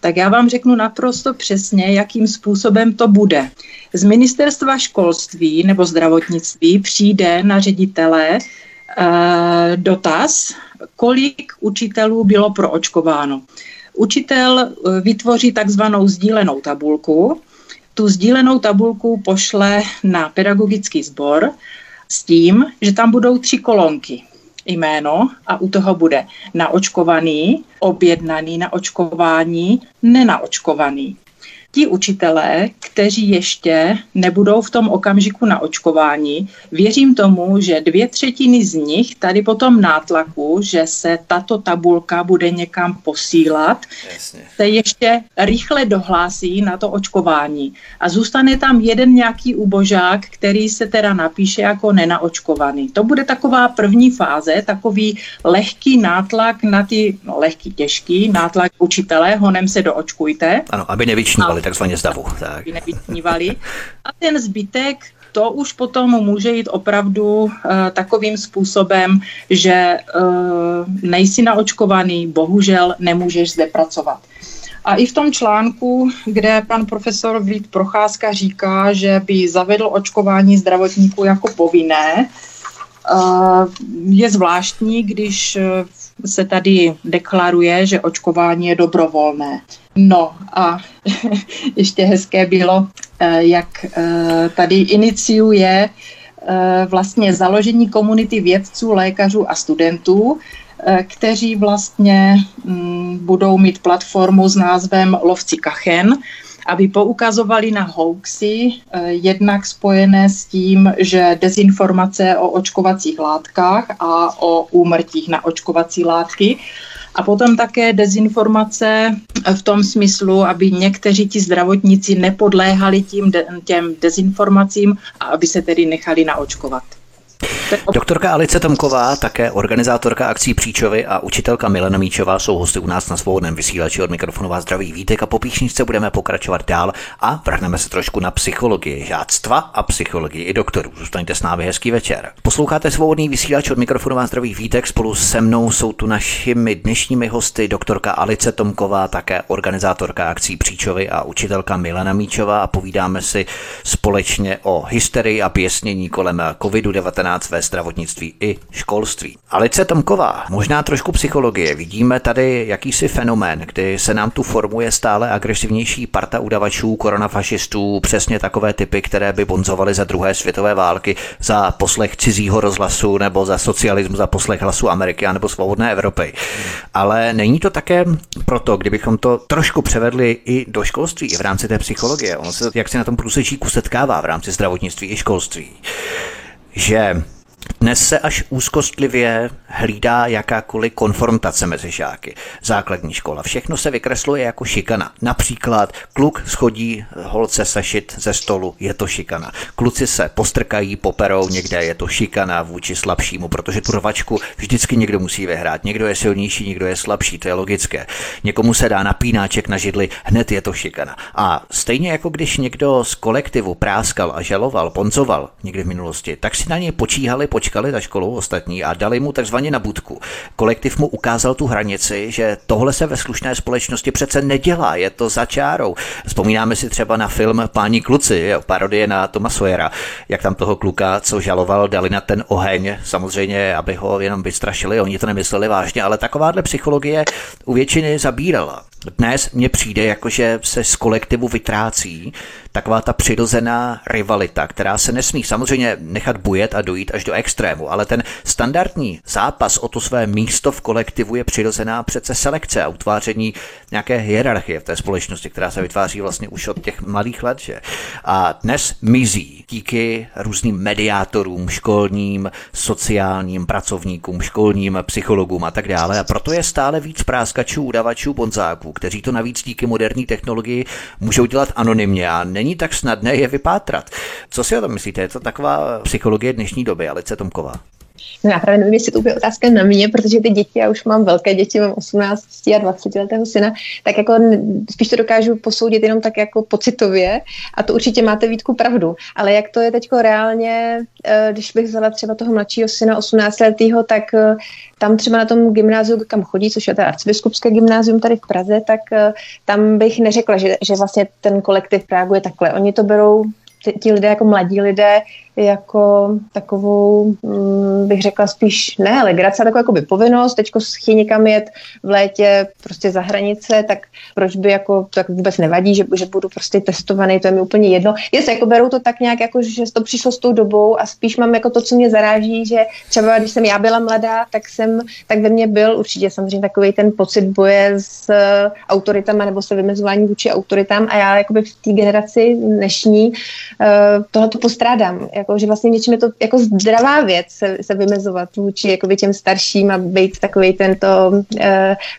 tak já vám řeknu naprosto přesně, jakým způsobem to bude. Z ministerstva školství nebo zdravotnictví přijde na ředitele uh, dotaz, kolik učitelů bylo proočkováno. Učitel eh, vytvoří takzvanou sdílenou tabulku tu sdílenou tabulku pošle na pedagogický sbor s tím, že tam budou tři kolonky jméno a u toho bude naočkovaný, objednaný na očkování, nenaočkovaný ti učitelé, kteří ještě nebudou v tom okamžiku na očkování, věřím tomu, že dvě třetiny z nich tady po tom nátlaku, že se tato tabulka bude někam posílat, Jasně. se ještě rychle dohlásí na to očkování. A zůstane tam jeden nějaký ubožák, který se teda napíše jako nenaočkovaný. To bude taková první fáze, takový lehký nátlak na ty, no lehký, těžký nátlak učitele, honem se doočkujte. Ano, aby nevyčnívali takzvaně z davu. Tak. Nevytnívali. A ten zbytek to už potom může jít opravdu uh, takovým způsobem, že uh, nejsi naočkovaný, bohužel nemůžeš zde pracovat. A i v tom článku, kde pan profesor Vít Procházka říká, že by zavedl očkování zdravotníků jako povinné, uh, je zvláštní, když se tady deklaruje, že očkování je dobrovolné. No a ještě hezké bylo, eh, jak eh, tady iniciuje eh, vlastně založení komunity vědců, lékařů a studentů, kteří vlastně mm, budou mít platformu s názvem Lovci Kachen, aby poukazovali na hoaxy, jednak spojené s tím, že dezinformace o očkovacích látkách a o úmrtích na očkovací látky a potom také dezinformace v tom smyslu, aby někteří ti zdravotníci nepodléhali tím de- těm dezinformacím a aby se tedy nechali naočkovat. Doktorka Alice Tomková, také organizátorka akcí Příčovy a učitelka Milena Míčová jsou hosty u nás na svobodném vysílači od mikrofonu vás zdraví vítek a po píšničce budeme pokračovat dál a vrhneme se trošku na psychologii žáctva a psychologii i doktorů. Zůstaňte s námi hezký večer. Posloucháte svobodný vysílač od mikrofonu vás zdraví vítek. Spolu se mnou jsou tu našimi dnešními hosty doktorka Alice Tomková, také organizátorka akcí Příčovy a učitelka Milena Míčová a povídáme si společně o hysterii a pěsnění kolem COVID-19 ve zdravotnictví i školství. Alice Tomková, možná trošku psychologie. Vidíme tady jakýsi fenomén, kdy se nám tu formuje stále agresivnější parta udavačů, koronafašistů, přesně takové typy, které by bonzovaly za druhé světové války, za poslech cizího rozhlasu nebo za socialismus, za poslech hlasu Ameriky nebo svobodné Evropy. Ale není to také proto, kdybychom to trošku převedli i do školství, i v rámci té psychologie. Ono se jak se na tom průsečíku setkává v rámci zdravotnictví i školství že dnes se až úzkostlivě hlídá jakákoliv konfrontace mezi žáky. Základní škola. Všechno se vykresluje jako šikana. Například kluk schodí holce sešit ze stolu, je to šikana. Kluci se postrkají, poperou, někde je to šikana vůči slabšímu, protože tu rvačku vždycky někdo musí vyhrát. Někdo je silnější, někdo je slabší, to je logické. Někomu se dá napínáček na židli, hned je to šikana. A stejně jako když někdo z kolektivu práskal a žaloval, ponzoval někdy v minulosti, tak si na něj počíhali počkali za školou ostatní a dali mu takzvaně na budku. Kolektiv mu ukázal tu hranici, že tohle se ve slušné společnosti přece nedělá, je to za čárou. Vzpomínáme si třeba na film Páni kluci, jo, parodie na Toma Sawyera, jak tam toho kluka, co žaloval, dali na ten oheň, samozřejmě, aby ho jenom vystrašili, oni to nemysleli vážně, ale takováhle psychologie u většiny zabírala. Dnes mně přijde, jakože se z kolektivu vytrácí taková ta přirozená rivalita, která se nesmí samozřejmě nechat bujet a dojít až do extrému, ale ten standardní zápas o to své místo v kolektivu je přirozená přece selekce a utváření nějaké hierarchie v té společnosti, která se vytváří vlastně už od těch malých let. Že? A dnes mizí díky různým mediátorům, školním, sociálním pracovníkům, školním psychologům a tak dále. A proto je stále víc práskačů, udavačů, bonzáků, kteří to navíc díky moderní technologii můžou dělat anonymně a není tak snadné je vypátrat. Co si o tom myslíte? Je to taková psychologie dnešní doby, Alice Tomková? No já právě nevím, jestli to bude otázka na mě, protože ty děti, já už mám velké děti, mám 18 a 20 letého syna, tak jako spíš to dokážu posoudit jenom tak jako pocitově a to určitě máte Vítku pravdu. Ale jak to je teď reálně, eh, když bych vzala třeba toho mladšího syna 18 letého, tak eh, tam třeba na tom gymnáziu, kam chodí, což je teda arcibiskupské gymnázium tady v Praze, tak eh, tam bych neřekla, že, že vlastně ten kolektiv Prágu je takhle. Oni to berou ti lidé jako mladí lidé jako takovou, mm, bych řekla spíš ne ale takovou jakoby povinnost, teďko chci někam jet v létě prostě za hranice, tak proč by jako, to jako vůbec nevadí, že, že budu prostě testovaný, to je mi úplně jedno. Jestli jako berou to tak nějak, jako, že to přišlo s tou dobou a spíš mám jako to, co mě zaráží, že třeba když jsem já byla mladá, tak jsem, tak ve mně byl určitě samozřejmě takový ten pocit boje s uh, autoritama nebo se vymezování vůči autoritám a já jakoby v té generaci dnešní uh, tohle to postrádám, jako, že vlastně něčím je to jako zdravá věc se, se vymezovat vůči jakoby těm starším a být takový tento uh,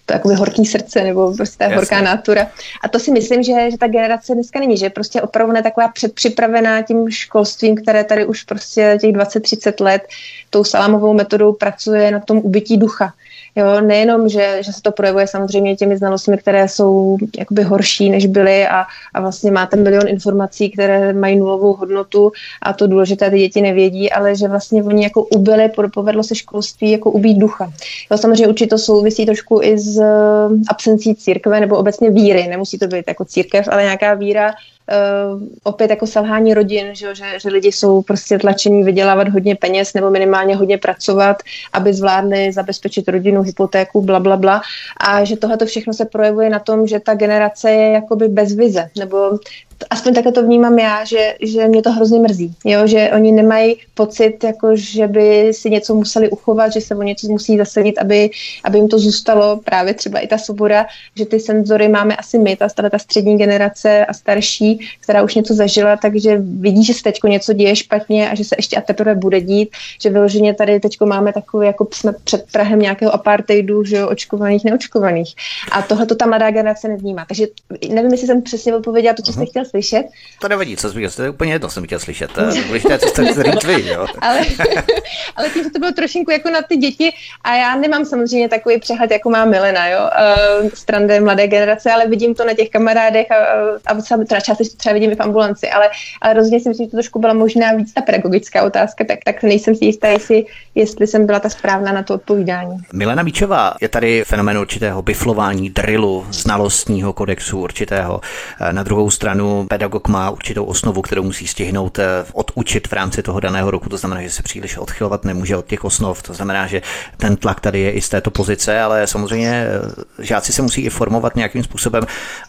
to jakoby horký srdce nebo prostě ta Jasně. horká natura. A to si myslím, že, že ta generace dneska není, že prostě opravdu ne taková předpřipravená tím školstvím, které tady už prostě těch 20-30 let tou salámovou metodou pracuje na tom ubytí ducha. Jo, nejenom, že, že se to projevuje samozřejmě těmi znalostmi, které jsou jakoby horší, než byly a, a vlastně máte milion informací, které mají nulovou hodnotu a to důležité ty děti nevědí, ale že vlastně oni jako ubyli, povedlo se školství jako ubít ducha. Jo, samozřejmě určitě to souvisí trošku i s absencí církve nebo obecně víry, nemusí to být jako církev, ale nějaká víra uh, opět jako selhání rodin, že, že, že lidi jsou prostě tlačení vydělávat hodně peněz nebo minimálně hodně pracovat, aby zvládli zabezpečit rodinu, hypotéku, bla, bla, bla. A že tohle všechno se projevuje na tom, že ta generace je jakoby bez vize, nebo aspoň takhle to vnímám já, že, že mě to hrozně mrzí, jo? že oni nemají pocit, jako, že by si něco museli uchovat, že se o něco musí zasadit, aby, aby jim to zůstalo, právě třeba i ta svoboda, že ty senzory máme asi my, ta, ta střední generace a starší, která už něco zažila, takže vidí, že se teď něco děje špatně a že se ještě a teprve bude dít, že vyloženě tady teď máme takové, jako jsme před Prahem nějakého apartheidu, že jo, očkovaných, neočkovaných. A tohle to ta mladá generace nevnímá. Takže nevím, jestli jsem přesně odpověděla to, co jste chtěl slyšet. To nevadí, co jsem to je úplně jedno, jsem chtěl slyšet. Důležité, co jste říct vy, jo. ale, ale tím, že to bylo trošinku jako na ty děti a já nemám samozřejmě takový přehled, jako má Milena, jo, uh, strande mladé generace, ale vidím to na těch kamarádech a, a třeba částečně třeba vidím i v ambulanci, ale, ale rozhodně si myslím, že to trošku byla možná víc ta pedagogická otázka, tak, tak nejsem si jistá, jestli, jestli jsem byla ta správná na to odpovídání. Milena Míčová, je tady fenomén určitého biflování, drillu, znalostního kodexu určitého. Na druhou stranu pedagog má určitou osnovu, kterou musí stihnout eh, odučit v rámci toho daného roku, to znamená, že se příliš odchylovat nemůže od těch osnov, to znamená, že ten tlak tady je i z této pozice, ale samozřejmě eh, žáci se musí i formovat nějakým způsobem,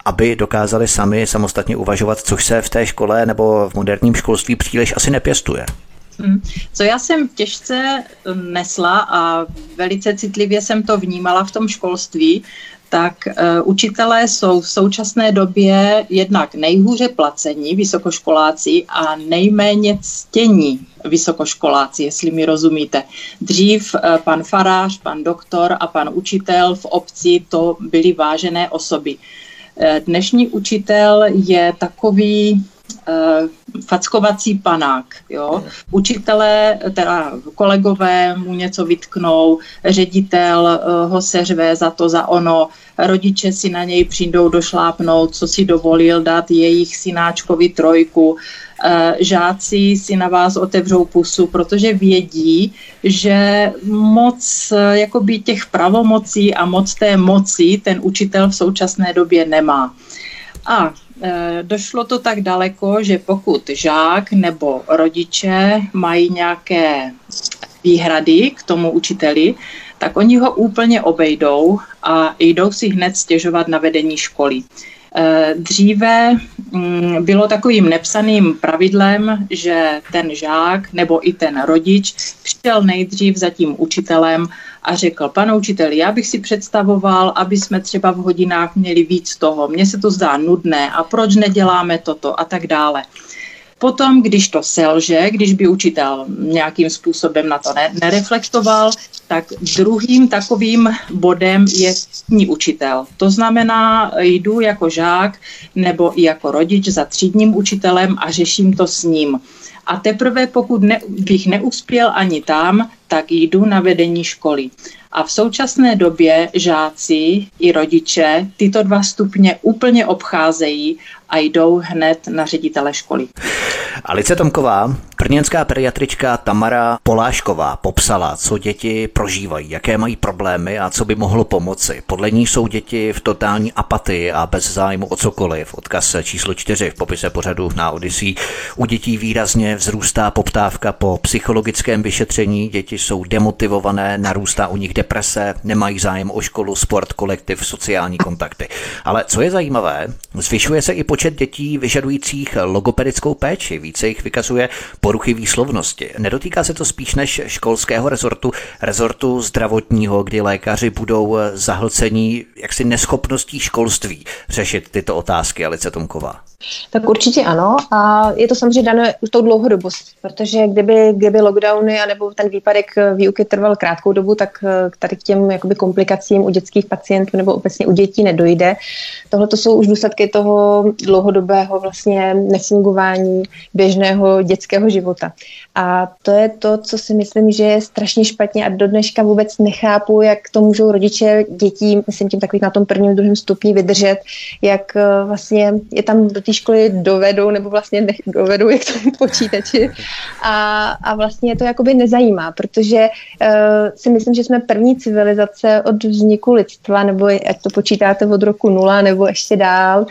aby dokázali sami samostatně uvažovat, což se v té škole nebo v moderním školství příliš asi nepěstuje. Hmm. Co já jsem těžce nesla a velice citlivě jsem to vnímala v tom školství, tak uh, učitelé jsou v současné době jednak nejhůře placení vysokoškoláci a nejméně ctění vysokoškoláci, jestli mi rozumíte. Dřív uh, pan farář, pan doktor a pan učitel v obci to byly vážené osoby. Uh, dnešní učitel je takový fackovací panák. Jo? Učitelé, teda kolegové mu něco vytknou, ředitel uh, ho seřve za to, za ono, rodiče si na něj přijdou došlápnout, co si dovolil dát jejich synáčkovi trojku, uh, žáci si na vás otevřou pusu, protože vědí, že moc jakoby těch pravomocí a moc té moci ten učitel v současné době nemá. A Eh, došlo to tak daleko, že pokud žák nebo rodiče mají nějaké výhrady k tomu učiteli, tak oni ho úplně obejdou a jdou si hned stěžovat na vedení školy. Eh, dříve mm, bylo takovým nepsaným pravidlem, že ten žák nebo i ten rodič přišel nejdřív za tím učitelem a řekl, pane učiteli, já bych si představoval, aby jsme třeba v hodinách měli víc toho, mně se to zdá nudné a proč neděláme toto a tak dále. Potom, když to selže, když by učitel nějakým způsobem na to ne, nereflektoval, tak druhým takovým bodem je třídní učitel. To znamená, jdu jako žák nebo i jako rodič za třídním učitelem a řeším to s ním. A teprve pokud ne, bych neuspěl ani tam, tak jdu na vedení školy. A v současné době žáci i rodiče tyto dva stupně úplně obcházejí a jdou hned na ředitele školy. Alice Tomková, Brněnská pediatrička Tamara Polášková popsala, co děti prožívají, jaké mají problémy a co by mohlo pomoci. Podle ní jsou děti v totální apatii a bez zájmu o cokoliv. Odkaz číslo čtyři v popise pořadu na Odyssey. U dětí výrazně vzrůstá poptávka po psychologickém vyšetření, děti jsou demotivované, narůstá u nich deprese, nemají zájem o školu, sport, kolektiv, sociální kontakty. Ale co je zajímavé, zvyšuje se i počet dětí vyžadujících logopedickou péči. Více jich vykazuje poruchy výslovnosti. Nedotýká se to spíš než školského rezortu, rezortu zdravotního, kdy lékaři budou zahlcení jaksi neschopností školství řešit tyto otázky, Alice Tomková. Tak určitě ano a je to samozřejmě dané už tou dlouhodobost, protože kdyby, kdyby lockdowny anebo ten výpadek výuky trval krátkou dobu, tak eh, tady k těm jakoby komplikacím u dětských pacientů nebo obecně u dětí nedojde. Tohle to jsou už důsledky toho dlouhodobého vlastně nefungování běžného dětského života. A to je to, co si myslím, že je strašně špatně a do dneška vůbec nechápu, jak to můžou rodiče dětí, myslím tím takových na tom prvním, druhém stupni vydržet, jak eh, vlastně je tam do té školy dovedou nebo vlastně nech, dovedou jak tomu počítači a, a vlastně je to jakoby nezajímá, protože uh, si myslím, že jsme první civilizace od vzniku lidstva, nebo ať to počítáte od roku nula nebo ještě dál,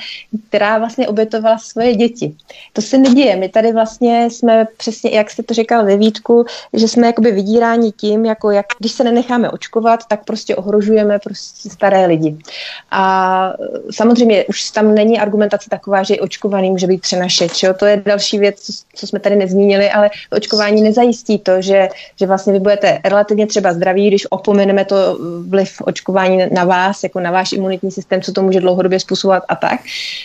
která vlastně obětovala svoje děti. To se neděje. My tady vlastně jsme přesně, jak jste to říkal ve Vítku, že jsme jakoby vydíráni tím, jako jak, když se nenecháme očkovat, tak prostě ohrožujeme prostě staré lidi. A samozřejmě už tam není argumentace taková, že očkovaný může být přenašeč. Jo? To je další věc, co, co jsme tady nezmínili, ale to očkování nezajistí to, že, že vlastně vy budete relativně třeba zdraví, když opomeneme to vliv očkování na vás, jako na váš imunitní systém, co to může dlouhodobě způsobovat a tak,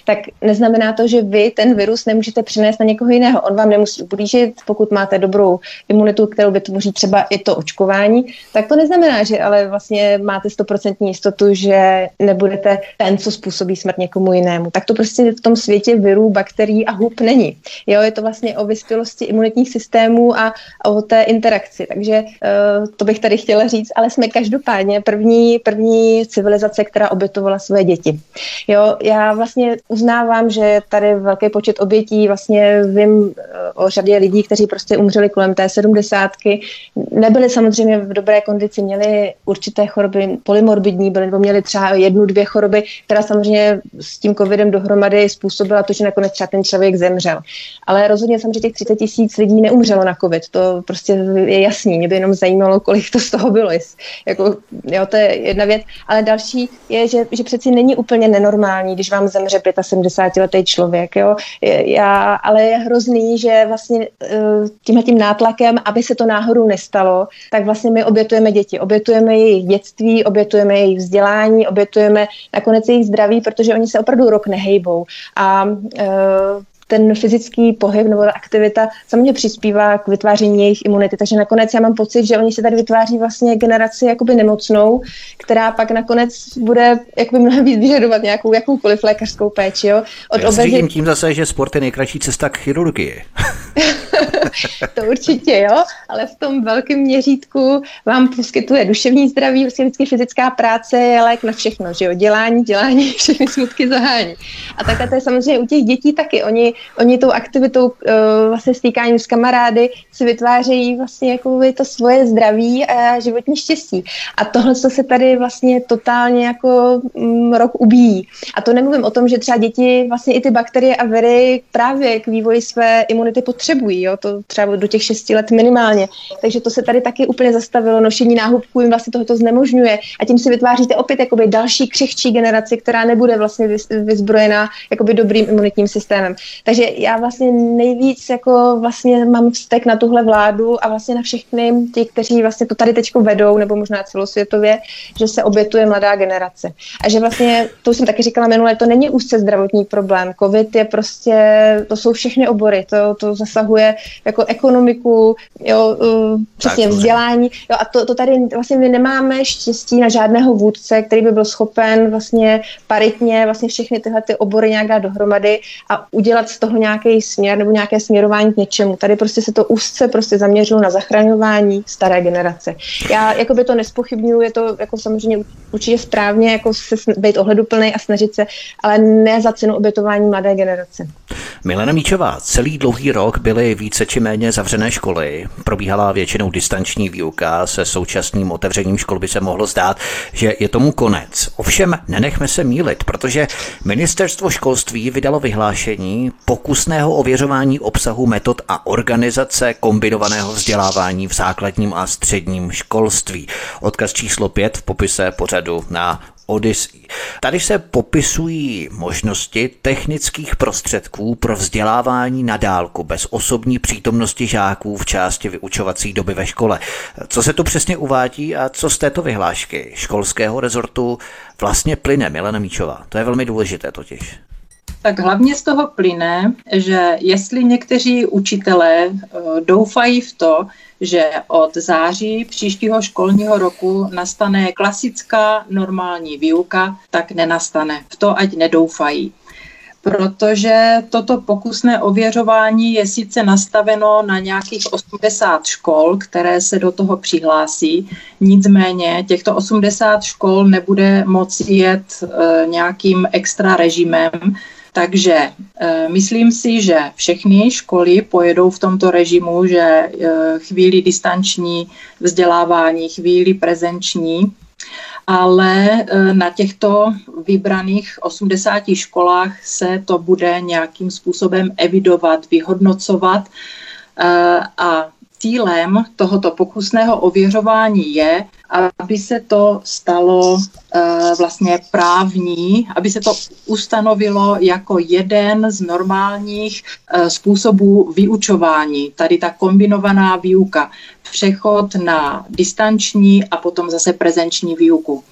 tak neznamená to, že vy ten virus nemůžete přinést na někoho jiného. On vám nemusí ublížit, pokud máte dobrou imunitu, kterou vytvoří třeba i to očkování, tak to neznamená, že ale vlastně máte 100% jistotu, že nebudete ten, co způsobí smrt někomu jinému. Tak to prostě v tom světě virů, bakterií a hub není. Jo, je to vlastně o vyspělosti imunitních systémů a, o té interakci. Takže uh, to bych tady chtěla říct, ale jsme každopádně první, první civilizace, která obětovala své děti. Jo, já vlastně uznávám, že tady velký počet obětí, vlastně vím uh, o řadě lidí, kteří prostě umřeli kolem té sedmdesátky. Nebyli samozřejmě v dobré kondici, měli určité choroby, polymorbidní byly, nebo měli třeba jednu, dvě choroby, která samozřejmě s tím covidem dohromady způsobila to, že nakonec třeba ten člověk zemřel. Ale rozhodně samozřejmě těch 30 tisíc lidí neumřelo na covid, to prostě je jasný. Mě by jenom zajímalo, kolik to z toho bylo. Jako, jo, to je jedna věc. Ale další je, že, že přeci není úplně nenormální, když vám zemře 75-letý člověk. Jo. Já, ale je hrozný, že vlastně eh, tímhle tím nátlakem, aby se to náhodou nestalo, tak vlastně my obětujeme děti. Obětujeme jejich dětství, obětujeme jejich vzdělání, obětujeme nakonec jejich zdraví, protože oni se opravdu rok nehejbou. A e, ten fyzický pohyb nebo ta aktivita samozřejmě přispívá k vytváření jejich imunity. Takže nakonec já mám pocit, že oni se tady vytváří vlastně generaci jakoby nemocnou, která pak nakonec bude jakoby mnohem víc vyžadovat nějakou jakoukoliv lékařskou péči. Jo? Od já obezit... tím zase, že sport je nejkratší cesta k chirurgii. to určitě, jo, ale v tom velkém měřítku vám poskytuje duševní zdraví, prostě vždycky fyzická práce je lék na všechno, že jo, dělání, dělání, všechny smutky zahání. A takhle to je samozřejmě u těch dětí taky. Oni, oni tou aktivitou, uh, vlastně stýkáním s kamarády si vytvářejí vlastně jako to svoje zdraví a životní štěstí. A tohle co se tady vlastně totálně jako um, rok ubíjí. A to nemluvím o tom, že třeba děti vlastně i ty bakterie a viry právě k vývoji své imunity potřebují, jo, to třeba do těch šesti let minimálně. Takže to se tady taky úplně zastavilo, nošení náhubků jim vlastně tohoto znemožňuje a tím si vytváříte opět jakoby další křehčí generaci, která nebude vlastně vyzbrojená jakoby dobrým imunitním systémem. Takže já vlastně nejvíc jako vlastně mám vztek na tuhle vládu a vlastně na všechny ti, kteří vlastně to tady teď vedou, nebo možná celosvětově, že se obětuje mladá generace. A že vlastně, to jsem taky říkala minule, to není úzce zdravotní problém. COVID je prostě, to jsou všechny obory, to, to zasahuje jako ekonomiku, jo, uh, přesně tak, vzdělání. Jo, a to, to tady vlastně my nemáme štěstí na žádného vůdce, který by byl schopen vlastně paritně vlastně všechny tyhle ty obory nějak dát dohromady a udělat z toho nějaký směr nebo nějaké směrování k něčemu. Tady prostě se to úzce prostě zaměřilo na zachraňování staré generace. Já jako by to nespochybnuju, je to jako samozřejmě určitě správně jako se být ohleduplný a snažit se, ale ne za cenu obětování mladé generace. Milena Míčová, celý dlouhý rok byly více či méně zavřené školy, probíhala většinou distanční výuka, se současným otevřením škol by se mohlo zdát, že je tomu konec. Ovšem, nenechme se mílit, protože ministerstvo školství vydalo vyhlášení pokusného ověřování obsahu metod a organizace kombinovaného vzdělávání v základním a středním školství. Odkaz číslo 5 v popise pořadu na Odyssey. Tady se popisují možnosti technických prostředků pro vzdělávání na dálku bez osobní přítomnosti žáků v části vyučovací doby ve škole. Co se tu přesně uvádí a co z této vyhlášky školského rezortu vlastně plyne, Milena Míčová? To je velmi důležité totiž. Tak hlavně z toho plyne, že jestli někteří učitelé eh, doufají v to, že od září příštího školního roku nastane klasická normální výuka, tak nenastane. V to ať nedoufají protože toto pokusné ověřování je sice nastaveno na nějakých 80 škol, které se do toho přihlásí, nicméně těchto 80 škol nebude moci jet e, nějakým extra režimem, takže e, myslím si, že všechny školy pojedou v tomto režimu, že e, chvíli distanční vzdělávání, chvíli prezenční, ale e, na těchto vybraných 80 školách se to bude nějakým způsobem evidovat, vyhodnocovat a cílem tohoto pokusného ověřování je, aby se to stalo uh, vlastně právní, aby se to ustanovilo jako jeden z normálních uh, způsobů vyučování. Tady ta kombinovaná výuka, přechod na distanční a potom zase prezenční výuku.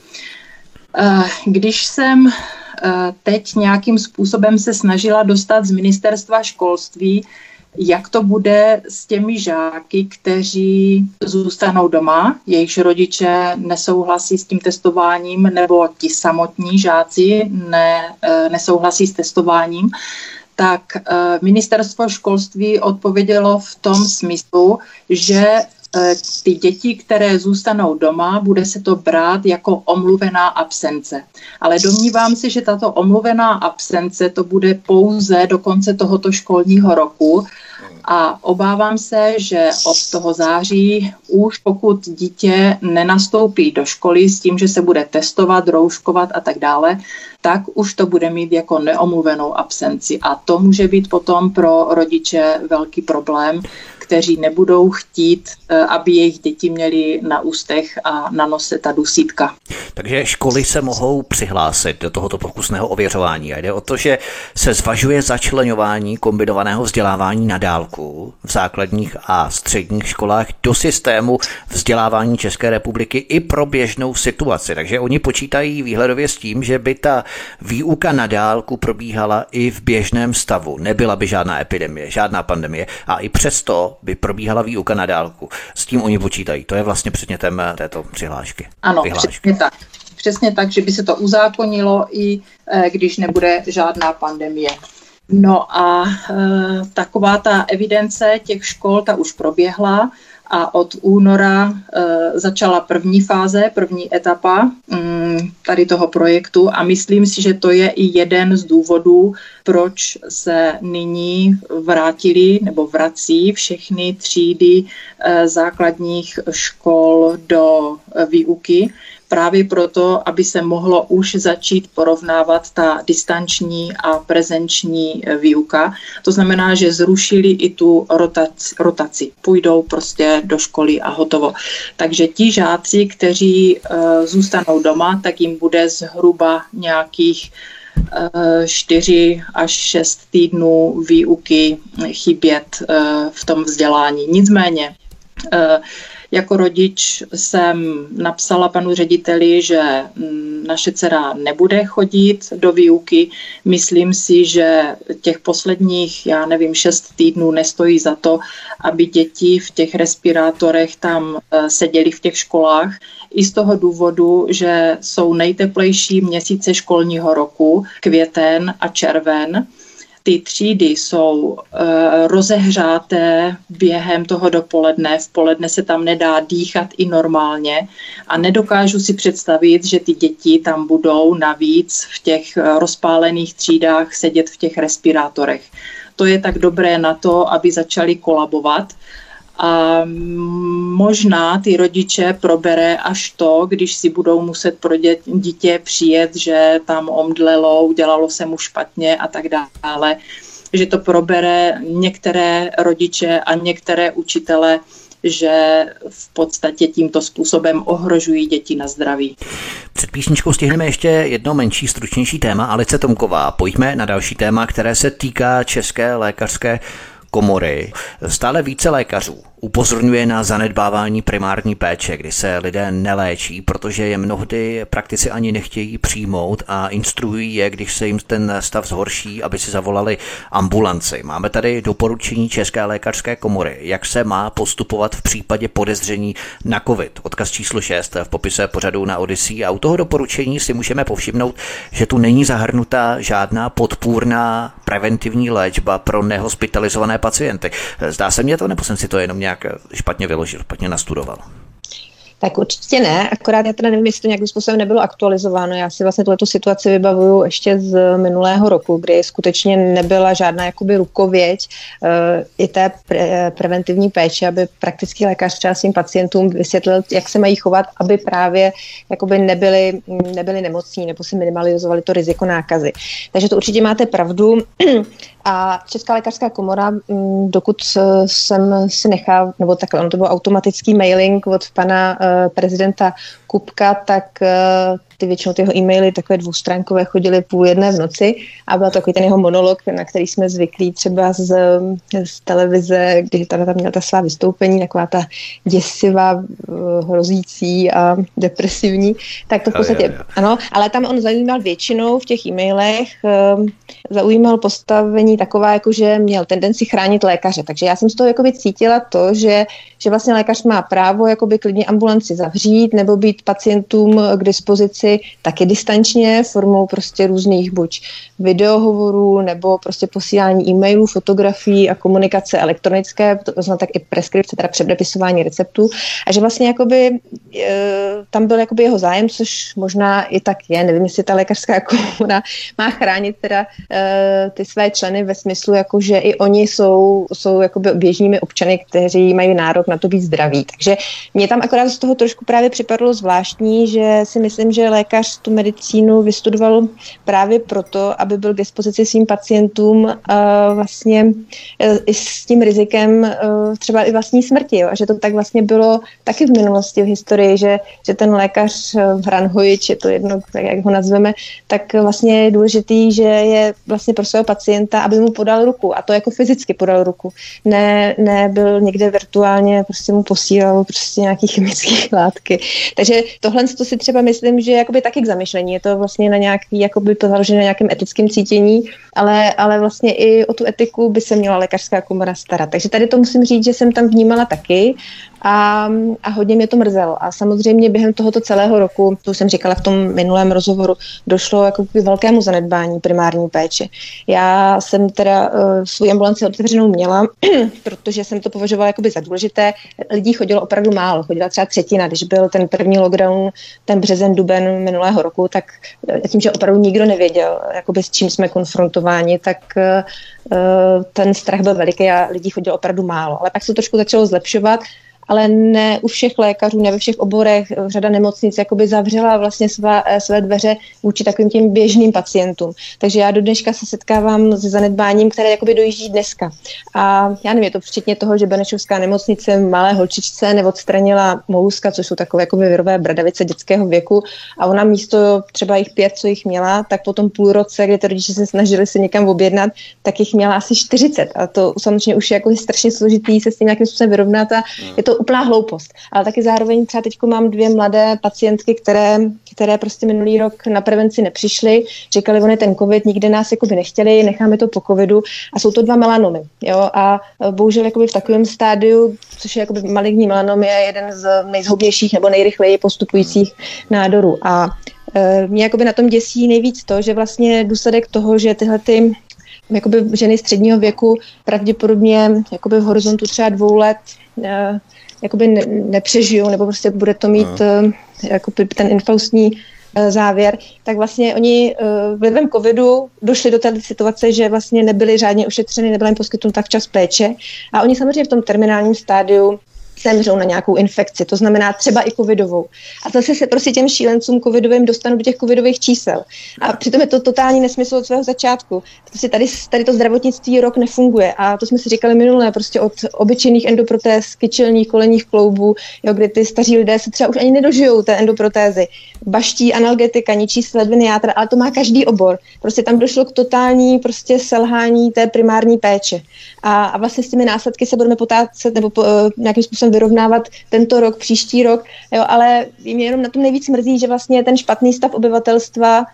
Uh, když jsem teď nějakým způsobem se snažila dostat z ministerstva školství jak to bude s těmi žáky, kteří zůstanou doma, jejichž rodiče nesouhlasí s tím testováním, nebo ti samotní žáci ne, e, nesouhlasí s testováním, tak e, ministerstvo školství odpovědělo v tom smyslu, že e, ty děti, které zůstanou doma, bude se to brát jako omluvená absence. Ale domnívám se, že tato omluvená absence to bude pouze do konce tohoto školního roku, a obávám se, že od toho září už pokud dítě nenastoupí do školy s tím, že se bude testovat, rouškovat a tak dále, tak už to bude mít jako neomluvenou absenci. A to může být potom pro rodiče velký problém, kteří nebudou chtít, eh, aby jejich děti měly na ústech a na nose ta dusítka. Takže školy se mohou přihlásit do tohoto pokusného ověřování. A jde o to, že se zvažuje začlenování kombinovaného vzdělávání na dálku v základních a středních školách do systému vzdělávání České republiky i pro běžnou situaci. Takže oni počítají výhledově s tím, že by ta výuka na dálku probíhala i v běžném stavu. Nebyla by žádná epidemie, žádná pandemie a i přesto by probíhala výuka na dálku. S tím oni počítají. To je vlastně předmětem této přihlášky. Ano, vyhlášky. přesně tak. Přesně tak, že by se to uzákonilo i eh, když nebude žádná pandemie. No a e, taková ta evidence těch škol, ta už proběhla a od února e, začala první fáze, první etapa mm, tady toho projektu. A myslím si, že to je i jeden z důvodů, proč se nyní vrátili nebo vrací všechny třídy e, základních škol do e, výuky, právě proto, aby se mohlo už začít porovnávat ta distanční a prezenční eh, výuka. To znamená, že zrušili i tu rotaci, rotaci. Půjdou prostě do školy a hotovo. Takže ti žáci, kteří uh, zůstanou doma, tak jim bude zhruba nějakých uh, 4 až 6 týdnů výuky chybět v tom vzdělání. Nicméně, jako rodič jsem napsala panu řediteli, že mm, naše dcera nebude chodit do výuky. Myslím si, že těch posledních, já nevím, šest týdnů nestojí za to, aby děti v těch respirátorech tam eh, seděli v těch školách. I z toho důvodu, že jsou nejteplejší měsíce školního roku, květen a červen ty třídy jsou uh, rozehřáté během toho dopoledne, v poledne se tam nedá dýchat i normálně a nedokážu si představit, že ty děti tam budou navíc v těch eh, rozpálených třídách sedět v těch respirátorech. to je tak dobré na to, aby začali kolabovat. A možná ty rodiče probere až to, když si budou muset pro dítě přijet, že tam omdlelo, udělalo se mu špatně a tak dále, že to probere některé rodiče a některé učitele že v podstatě tímto způsobem ohrožují děti na zdraví. Před písničkou stihneme ještě jedno menší, stručnější téma. Alice Tomková, pojďme na další téma, které se týká České lékařské komory. Stále více lékařů upozorňuje na zanedbávání primární péče, kdy se lidé neléčí, protože je mnohdy praktici ani nechtějí přijmout a instruují je, když se jim ten stav zhorší, aby si zavolali ambulanci. Máme tady doporučení České lékařské komory, jak se má postupovat v případě podezření na COVID. Odkaz číslo 6 v popise pořadu na Odyssey a u toho doporučení si můžeme povšimnout, že tu není zahrnutá žádná podpůrná preventivní léčba pro nehospitalizované pacienty. Zdá se mně to, nebo jsem si to jenom nějak špatně vyložil, špatně nastudoval? Tak určitě ne, akorát já teda nevím, jestli to nějakým způsobem nebylo aktualizováno. Já si vlastně tuto situaci vybavuju ještě z minulého roku, kdy skutečně nebyla žádná jakoby rukověď uh, i té pre- preventivní péče, aby praktický lékař třeba svým pacientům vysvětlil, jak se mají chovat, aby právě jakoby nebyli, nebyli nemocní nebo si minimalizovali to riziko nákazy. Takže to určitě máte pravdu. A Česká lékařská komora, mm, dokud jsem si nechal, nebo takhle, ono to byl automatický mailing od pana uh, prezidenta Kupka, tak uh, ty většinou ty jeho e-maily takové dvoustránkové chodily půl jedné v noci a byl takový ten jeho monolog, na který jsme zvyklí třeba z, z televize, kdy tady tam měl ta svá vystoupení, taková ta děsivá, uh, hrozící a depresivní, tak to v podstatě, ano, ale tam on zajímal většinou v těch e-mailech, uh, zaujímal postavení taková, jako že měl tendenci chránit lékaře, takže já jsem z toho jakoby cítila to, že, že vlastně lékař má právo jakoby klidně ambulanci zavřít nebo být pacientům k dispozici práci taky distančně formou prostě různých buď videohovorů nebo prostě posílání e-mailů, fotografií a komunikace elektronické, to znamená tak i preskripce, teda předepisování receptů a že vlastně jakoby e, tam byl jakoby jeho zájem, což možná i tak je, nevím, jestli ta lékařská komuna má chránit teda e, ty své členy ve smyslu, jako že i oni jsou, jsou jakoby běžnými občany, kteří mají nárok na to být zdraví. Takže mě tam akorát z toho trošku právě připadlo zvláštní, že si myslím, že lékař tu medicínu vystudoval právě proto, aby byl k dispozici svým pacientům uh, vlastně uh, i s tím rizikem uh, třeba i vlastní smrti. Jo? A že to tak vlastně bylo taky v minulosti, v historii, že, že ten lékař v Hranhojič, je to jedno, tak jak ho nazveme, tak vlastně je důležitý, že je vlastně pro svého pacienta, aby mu podal ruku. A to jako fyzicky podal ruku. Ne, ne byl někde virtuálně, prostě mu posílal prostě nějaký chemické látky. Takže tohle to si třeba myslím, že jakoby taky k zamyšlení. Je to vlastně na nějaký, jakoby to založené na nějakém etickém cítění, ale, ale vlastně i o tu etiku by se měla lékařská komora starat. Takže tady to musím říct, že jsem tam vnímala taky a, a hodně mě to mrzelo. A samozřejmě během tohoto celého roku, to jsem říkala v tom minulém rozhovoru, došlo jako k velkému zanedbání primární péče. Já jsem teda uh, svou ambulanci otevřenou měla, protože jsem to považovala jakoby za důležité. Lidí chodilo opravdu málo, chodila třeba třetina, když byl ten první lockdown, ten březen, duben minulého roku, tak uh, tím, že opravdu nikdo nevěděl, jakoby s čím jsme konfrontováni, tak uh, ten strach byl veliký a lidí chodilo opravdu málo. Ale pak se to trošku začalo zlepšovat ale ne u všech lékařů, ne ve všech oborech. Řada nemocnic jakoby zavřela vlastně své, eh, své dveře vůči takovým těm běžným pacientům. Takže já do dneška se setkávám s zanedbáním, které jakoby dojíždí dneska. A já nevím, je to včetně toho, že Benešovská nemocnice malé holčičce neodstranila mouska, což jsou takové jakoby virové bradavice dětského věku a ona místo třeba jich pět, co jich měla, tak po tom půl roce, kdy ty rodiče se snažili se někam objednat, tak jich měla asi 40 a to samozřejmě už je jako strašně složitý se s tím nějakým způsobem vyrovnat a je to úplná hloupost. Ale taky zároveň třeba teď mám dvě mladé pacientky, které, které prostě minulý rok na prevenci nepřišly, říkali, oni ten covid, nikde nás jakoby nechtěli, necháme to po covidu a jsou to dva melanomy. Jo? A e, bohužel jakoby v takovém stádiu, což je jakoby maligní melanom, je jeden z nejzhoubnějších nebo nejrychleji postupujících nádorů. A e, mě jakoby na tom děsí nejvíc to, že vlastně důsledek toho, že tyhle ty jakoby ženy středního věku pravděpodobně jakoby v horizontu třeba dvou let jakoby ne, nepřežijou, nebo prostě bude to mít uh, jakoby ten infaustní závěr, tak vlastně oni vlivem covidu došli do té situace, že vlastně nebyli řádně ošetřeny, nebyla jim poskytnuta včas péče. A oni samozřejmě v tom terminálním stádiu zemřou na nějakou infekci, to znamená třeba i covidovou. A zase se prostě těm šílencům covidovým dostanu do těch covidových čísel. A přitom je to totální nesmysl od svého začátku. Prostě tady, tady to zdravotnictví rok nefunguje. A to jsme si říkali minulé, prostě od obyčejných endoprotéz, kyčelních, kolenních kloubů, jo, kdy ty staří lidé se třeba už ani nedožijou té endoprotézy. Baští, analgetika, ničí sledviny játra, ale to má každý obor. Prostě tam došlo k totální prostě selhání té primární péče. A, a vlastně s těmi následky se budeme potácet nebo po, uh, nějakým způsobem vyrovnávat tento rok, příští rok, jo, ale mě jenom na tom nejvíc mrzí, že vlastně ten špatný stav obyvatelstva uh,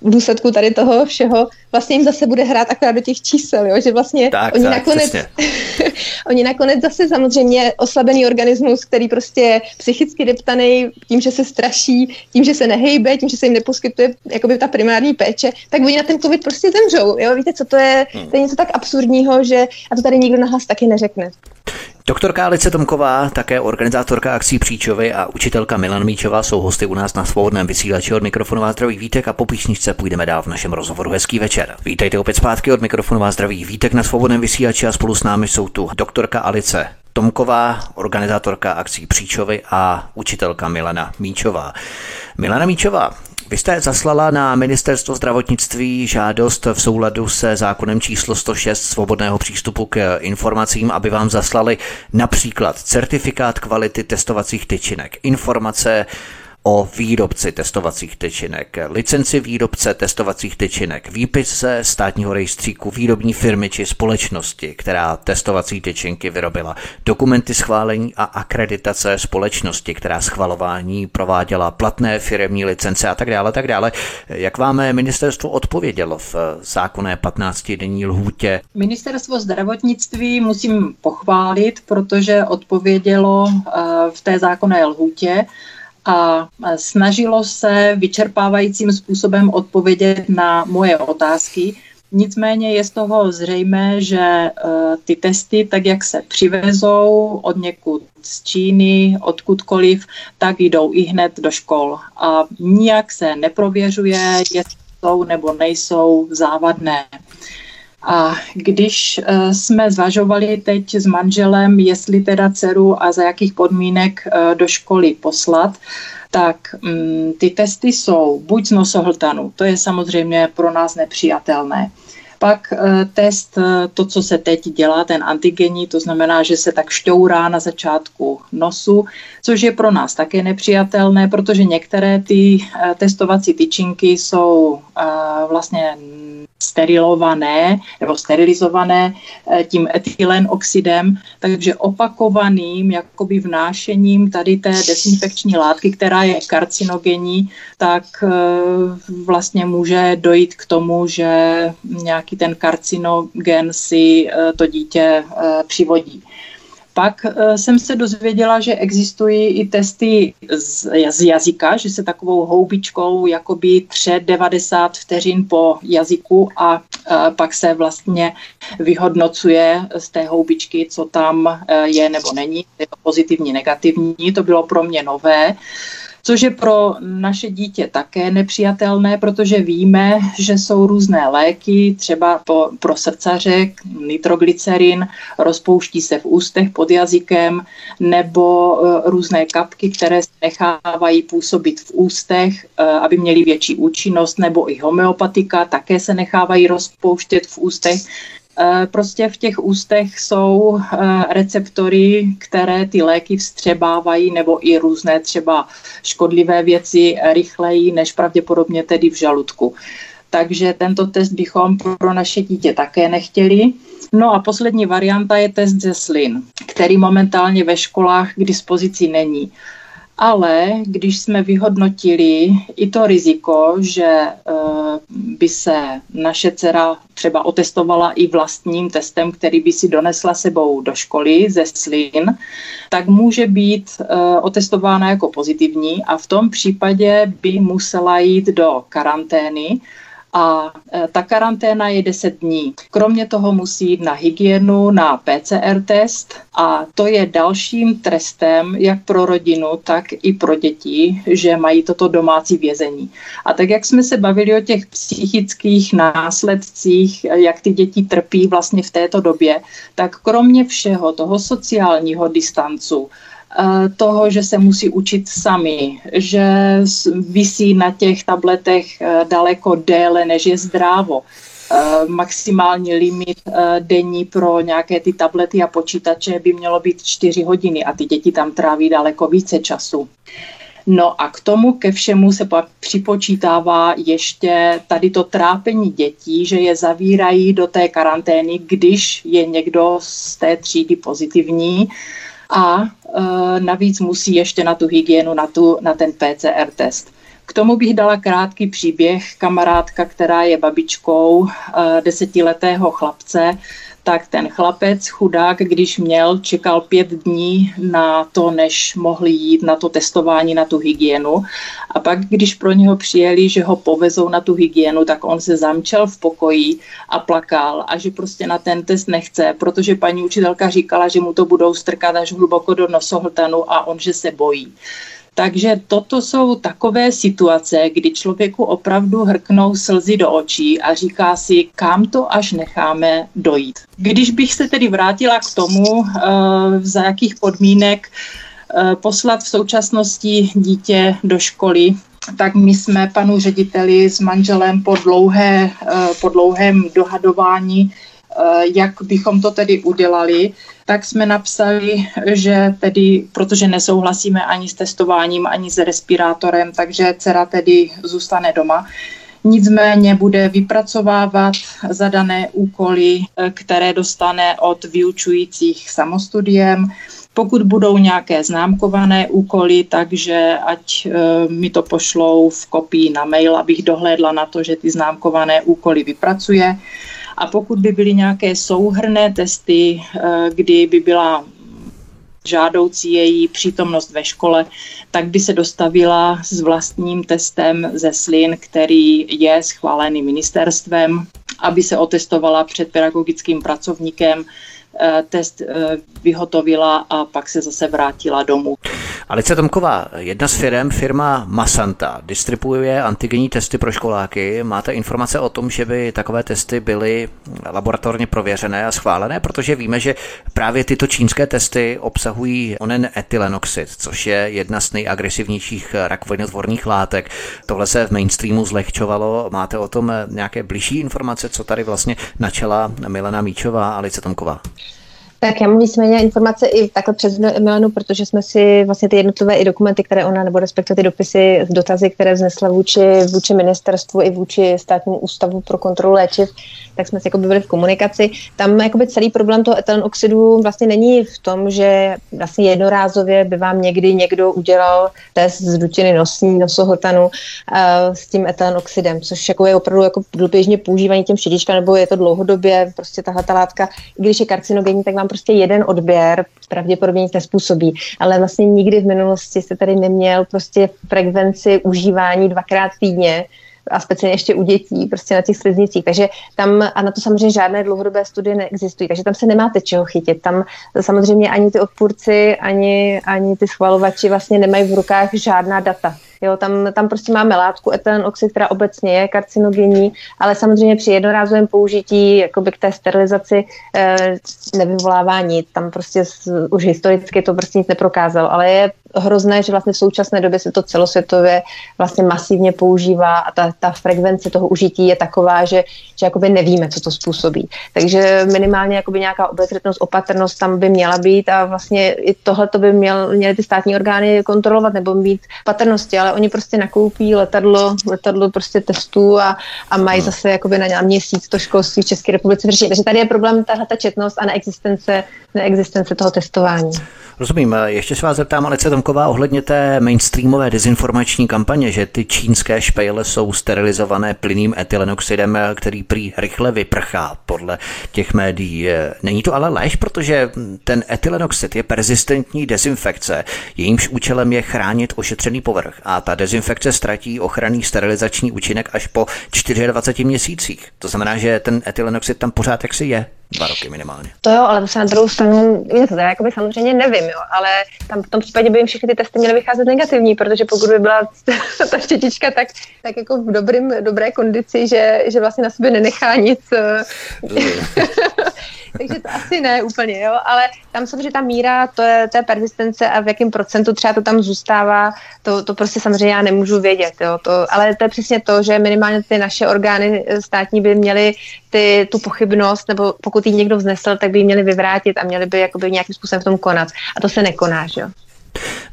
v důsledku tady toho všeho vlastně jim zase bude hrát akorát do těch čísel, jo, že vlastně tak, oni, tak, nakonec, oni nakonec zase samozřejmě oslabený organismus, který prostě je psychicky deptaný tím, že se straší, tím, že se nehejbe, tím, že se jim neposkytuje jakoby ta primární péče, tak oni na ten covid prostě zemřou. Jo? Víte, co to je? Hmm. To je něco tak absurdního, že a to tady nikdo nahlas taky neřekne. Doktorka Alice Tomková, také organizátorka akcí Příčovy a učitelka Milan Míčová jsou hosty u nás na svobodném vysílači od mikrofonu vás zdraví Vítek a po písničce půjdeme dál v našem rozhovoru. Hezký večer. Vítejte opět zpátky od mikrofonu vás zdraví Vítek na svobodném vysílači a spolu s námi jsou tu doktorka Alice Tomková, organizátorka akcí Příčovy a učitelka Milana Míčová. Milana Míčová, vy jste zaslala na ministerstvo zdravotnictví žádost v souladu se zákonem číslo 106 svobodného přístupu k informacím, aby vám zaslali například certifikát kvality testovacích tyčinek, informace o výrobci testovacích tyčinek, licenci výrobce testovacích tyčinek, výpis ze státního rejstříku výrobní firmy či společnosti, která testovací tyčinky vyrobila, dokumenty schválení a akreditace společnosti, která schvalování prováděla. Platné firmní licence a tak dále, tak dále. Jak vám ministerstvo odpovědělo v zákonné 15-denní lhůtě? Ministerstvo zdravotnictví musím pochválit, protože odpovědělo eh, v té zákonné lhůtě a snažilo se vyčerpávajícím způsobem odpovědět na moje otázky. Nicméně je z toho zřejmé, že e, ty testy, tak jak se přivezou od někud z Číny, odkudkoliv, tak jdou i hned do škol. A nijak se neprověřuje, jestli jsou nebo nejsou závadné. A když uh, jsme zvažovali teď s manželem, jestli teda dceru a za jakých podmínek uh, do školy poslat, tak um, ty testy jsou buď z nosohltanu, to je samozřejmě pro nás nepřijatelné. Pak eh, test, to, co se teď dělá, ten antigenní, to znamená, že se tak šťourá na začátku nosu, což je pro nás také nepřijatelné, protože některé ty testovací tyčinky jsou vlastně sterilované nebo sterilizované eh, tím etylenoxidem, takže opakovaným jakoby vnášením tady té desinfekční látky, která je karcinogenní, tak eh, vlastně může dojít k tomu, že nějaký ten karcinogen si eh, to dítě přivodí. Pak uh, jsem se dozvěděla, že existují i testy z, jazyka, že se takovou houbičkou jakoby tře 90 vteřin po jazyku a uh, pak se vlastně vyhodnocuje z té houbičky, co tam uh, je nebo není, je to pozitivní, negativní. To bylo pro mě nové. Uh, což je pro naše dítě také nepřijatelné, protože víme, že jsou různé léky, třeba po, pro srdcaře, nitroglycerin, rozpouští se v ústech pod jazykem, nebo uh, různé kapky, které se nechávají působit v ústech, uh, aby měly větší účinnost, nebo i homeopatika také se nechávají rozpouštět v ústech. Eh, prostě v těch ústech jsou eh, receptory, které ty léky vstřebávají nebo i různé třeba škodlivé věci rychleji než pravděpodobně tedy v žaludku. Takže tento test bychom pro naše dítě také nechtěli. No a poslední varianta je test ze slin, který momentálně ve školách k dispozici není ale když jsme vyhodnotili i to riziko, že uh, by se naše dcera třeba otestovala i vlastním testem, který by si donesla sebou do školy ze slin, tak může být uh, otestována jako pozitivní a v tom případě by musela jít do karantény a e, ta karanténa je 10 dní. Kromě toho musí jít na hygienu, na PCR test a to je dalším trestem jak pro rodinu, tak i pro děti, že mají toto domácí vězení. A tak jak jsme se bavili o těch psychických následcích, jak ty děti trpí vlastně v této době, tak kromě všeho toho sociálního distancu, toho, že se musí učit sami, že visí na těch tabletech eh, daleko déle, než je zdrávo. Eh, maximální limit denní pro nějaké ty tablety a počítače by mělo být 4 hodiny a ty děti tam tráví daleko více času. No a k tomu ke všemu se pak připočítává ještě tady to trápení dětí, že je zavírají do té karantény, když je někdo z té třídy pozitivní a e, navíc musí ještě na tu hygienu, na, tu, na ten PCR test. K tomu bych dala krátký příběh. Kamarádka, která je babičkou e, desetiletého chlapce, tak ten chlapec, chudák, když měl, čekal pět dní na to, než mohli jít na to testování, na tu hygienu. A pak, když pro něho přijeli, že ho povezou na tu hygienu, tak on se zamčel v pokoji a plakal a že prostě na ten test nechce, protože paní učitelka říkala, že mu to budou strkat až hluboko do nosohltanu a on, že se bojí. Takže toto jsou takové situace, kdy člověku opravdu hrknou slzy do očí a říká si, kam to až necháme dojít. Když bych se tedy vrátila k tomu, eh, za jakých podmínek eh, poslat v současnosti dítě do školy, tak my jsme panu řediteli s manželem po, dlouhé, eh, po dlouhém dohadování jak bychom to tedy udělali, tak jsme napsali, že tedy, protože nesouhlasíme ani s testováním, ani s respirátorem, takže dcera tedy zůstane doma. Nicméně bude vypracovávat zadané úkoly, eh, které dostane od vyučujících samostudiem. Pokud budou nějaké známkované úkoly, takže ať e, mi to pošlou v kopii na mail, abych dohlédla na to, že ty známkované úkoly vypracuje. A pokud by byly nějaké souhrné testy, eh, kdy by byla žádoucí její přítomnost ve škole, tak by se dostavila s vlastním testem ze slin, který je schválený ministerstvem, aby se otestovala před pedagogickým pracovníkem test eh, vyhotovila a pak se zase vrátila domů. Alice Tomková, jedna z firm, firma Masanta, distribuuje antigenní testy pro školáky. Máte informace o tom, že by takové testy byly laboratorně prověřené a schválené, protože víme, že právě tyto čínské testy obsahují onen etylenoxid, což je jedna z nejagresivnějších rakovinotvorných látek. Tohle se v mainstreamu zlehčovalo. Máte o tom nějaké blížší informace, co tady vlastně načala Milena Míčová a Alice Tomková? Tak já mám víceméně informace i takhle přes Milanu, protože jsme si vlastně ty jednotlivé i dokumenty, které ona, nebo respektive ty dopisy, dotazy, které vznesla vůči, vůči ministerstvu i vůči státnímu ústavu pro kontrolu léčiv, tak jsme si jako byli v komunikaci. Tam jakoby celý problém toho etylenoxidu vlastně není v tom, že vlastně jednorázově by vám někdy někdo udělal test z dutiny nosní, nosohltanu uh, s tím etylenoxidem, což jako je opravdu jako běžně používaný těm šedička, nebo je to dlouhodobě prostě tahle ta látka, i když je karcinogenní, tak vám prostě jeden odběr pravděpodobně nic nespůsobí. Ale vlastně nikdy v minulosti jste tady neměl prostě frekvenci užívání dvakrát týdně, a speciálně ještě u dětí, prostě na těch sliznicích. Takže tam, a na to samozřejmě žádné dlouhodobé studie neexistují, takže tam se nemáte čeho chytit. Tam samozřejmě ani ty odpůrci, ani, ani ty schvalovači vlastně nemají v rukách žádná data. Jo, tam, tam prostě máme látku etylenoxid, která obecně je karcinogenní, ale samozřejmě při jednorázovém použití jakoby k té sterilizaci e, nevyvolává nic. Tam prostě z, už historicky to prostě nic neprokázalo, ale je hrozné, že vlastně v současné době se to celosvětově vlastně masivně používá a ta, ta frekvence toho užití je taková, že, že jakoby nevíme, co to způsobí. Takže minimálně jakoby nějaká obezřetnost, opatrnost tam by měla být a vlastně i tohle to by měl, měly ty státní orgány kontrolovat nebo mít patrnosti, ale oni prostě nakoupí letadlo, letadlo prostě testů a, a mají no. zase jakoby na měsíc to školství v České republice vyřešit. Takže tady je problém tahle ta četnost a neexistence, neexistence toho testování. Rozumím. Ještě se vás zeptám, ale co Zemková ohledně té mainstreamové dezinformační kampaně, že ty čínské špejle jsou sterilizované plyným etylenoxidem, který prý rychle vyprchá podle těch médií. Není to ale lež, protože ten etylenoxid je persistentní dezinfekce, jejímž účelem je chránit ošetřený povrch a ta dezinfekce ztratí ochranný sterilizační účinek až po 24 měsících. To znamená, že ten etylenoxid tam pořád jaksi je. Dva roky minimálně. To jo, ale to se na druhou stranu, to já jakoby samozřejmě nevím, jo, ale tam v tom případě by jim všechny ty testy měly vycházet negativní, protože pokud by byla ta štětička tak, tak jako v dobrým, dobré kondici, že, že vlastně na sobě nenechá nic. takže to asi ne úplně, jo, ale tam samozřejmě ta míra to je té persistence a v jakém procentu třeba to tam zůstává, to, to prostě samozřejmě já nemůžu vědět, jo, to, ale to je přesně to, že minimálně ty naše orgány státní by měly ty, tu pochybnost, nebo pokud ji někdo vznesl, tak by ji měli vyvrátit a měli by jakoby nějakým způsobem v tom konat. A to se nekoná, že jo.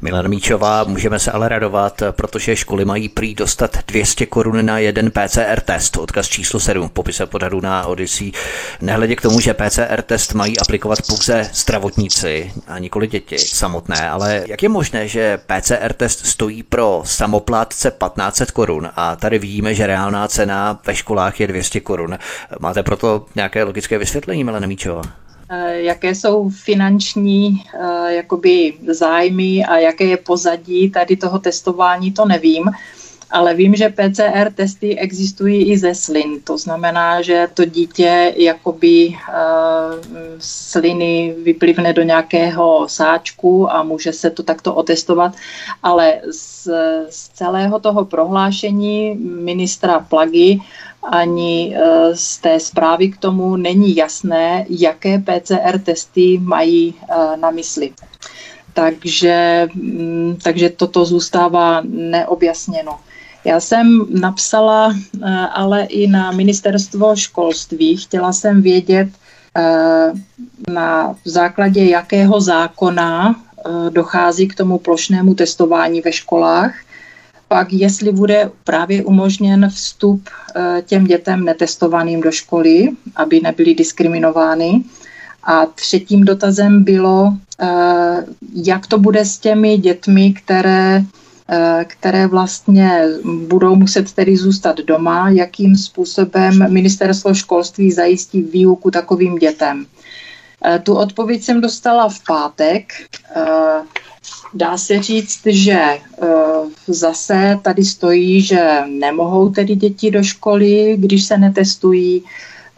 Milan Míčová, můžeme se ale radovat, protože školy mají prý dostat 200 korun na jeden PCR test, odkaz číslo 7 v popise pořadu na Odyssey. Nehledě k tomu, že PCR test mají aplikovat pouze zdravotníci a nikoli děti samotné, ale jak je možné, že PCR test stojí pro samoplátce 1500 korun a tady vidíme, že reálná cena ve školách je 200 korun. Máte proto nějaké logické vysvětlení, Milan Míčová? Eh, jaké jsou finanční eh, jakoby zájmy a jaké je pozadí tady toho testování, to nevím. Ale vím, že PCR testy existují i ze slin. To znamená, že to dítě jakoby uh, sliny vyplivne do nějakého sáčku a může se to takto otestovat. Ale z, z celého toho prohlášení ministra Plagy ani eh, z té zprávy k tomu není jasné, jaké PCR testy mají eh, na mysli. Takže, mm, takže toto zůstává neobjasněno. Já jsem napsala eh, ale i na ministerstvo školství. Chtěla jsem vědět, na základě jakého zákona dochází k tomu plošnému testování ve školách pak jestli bude právě umožněn vstup eh, těm dětem netestovaným do školy, aby nebyly diskriminovány. A třetím dotazem bylo, eh, jak to bude s těmi dětmi, které, eh, které vlastně budou muset tedy zůstat doma, jakým způsobem ministerstvo školství zajistí výuku takovým dětem. Tu odpověď jsem dostala v pátek. Dá se říct, že eh, zase tady stojí, že nemohou tedy děti do školy, když se netestují.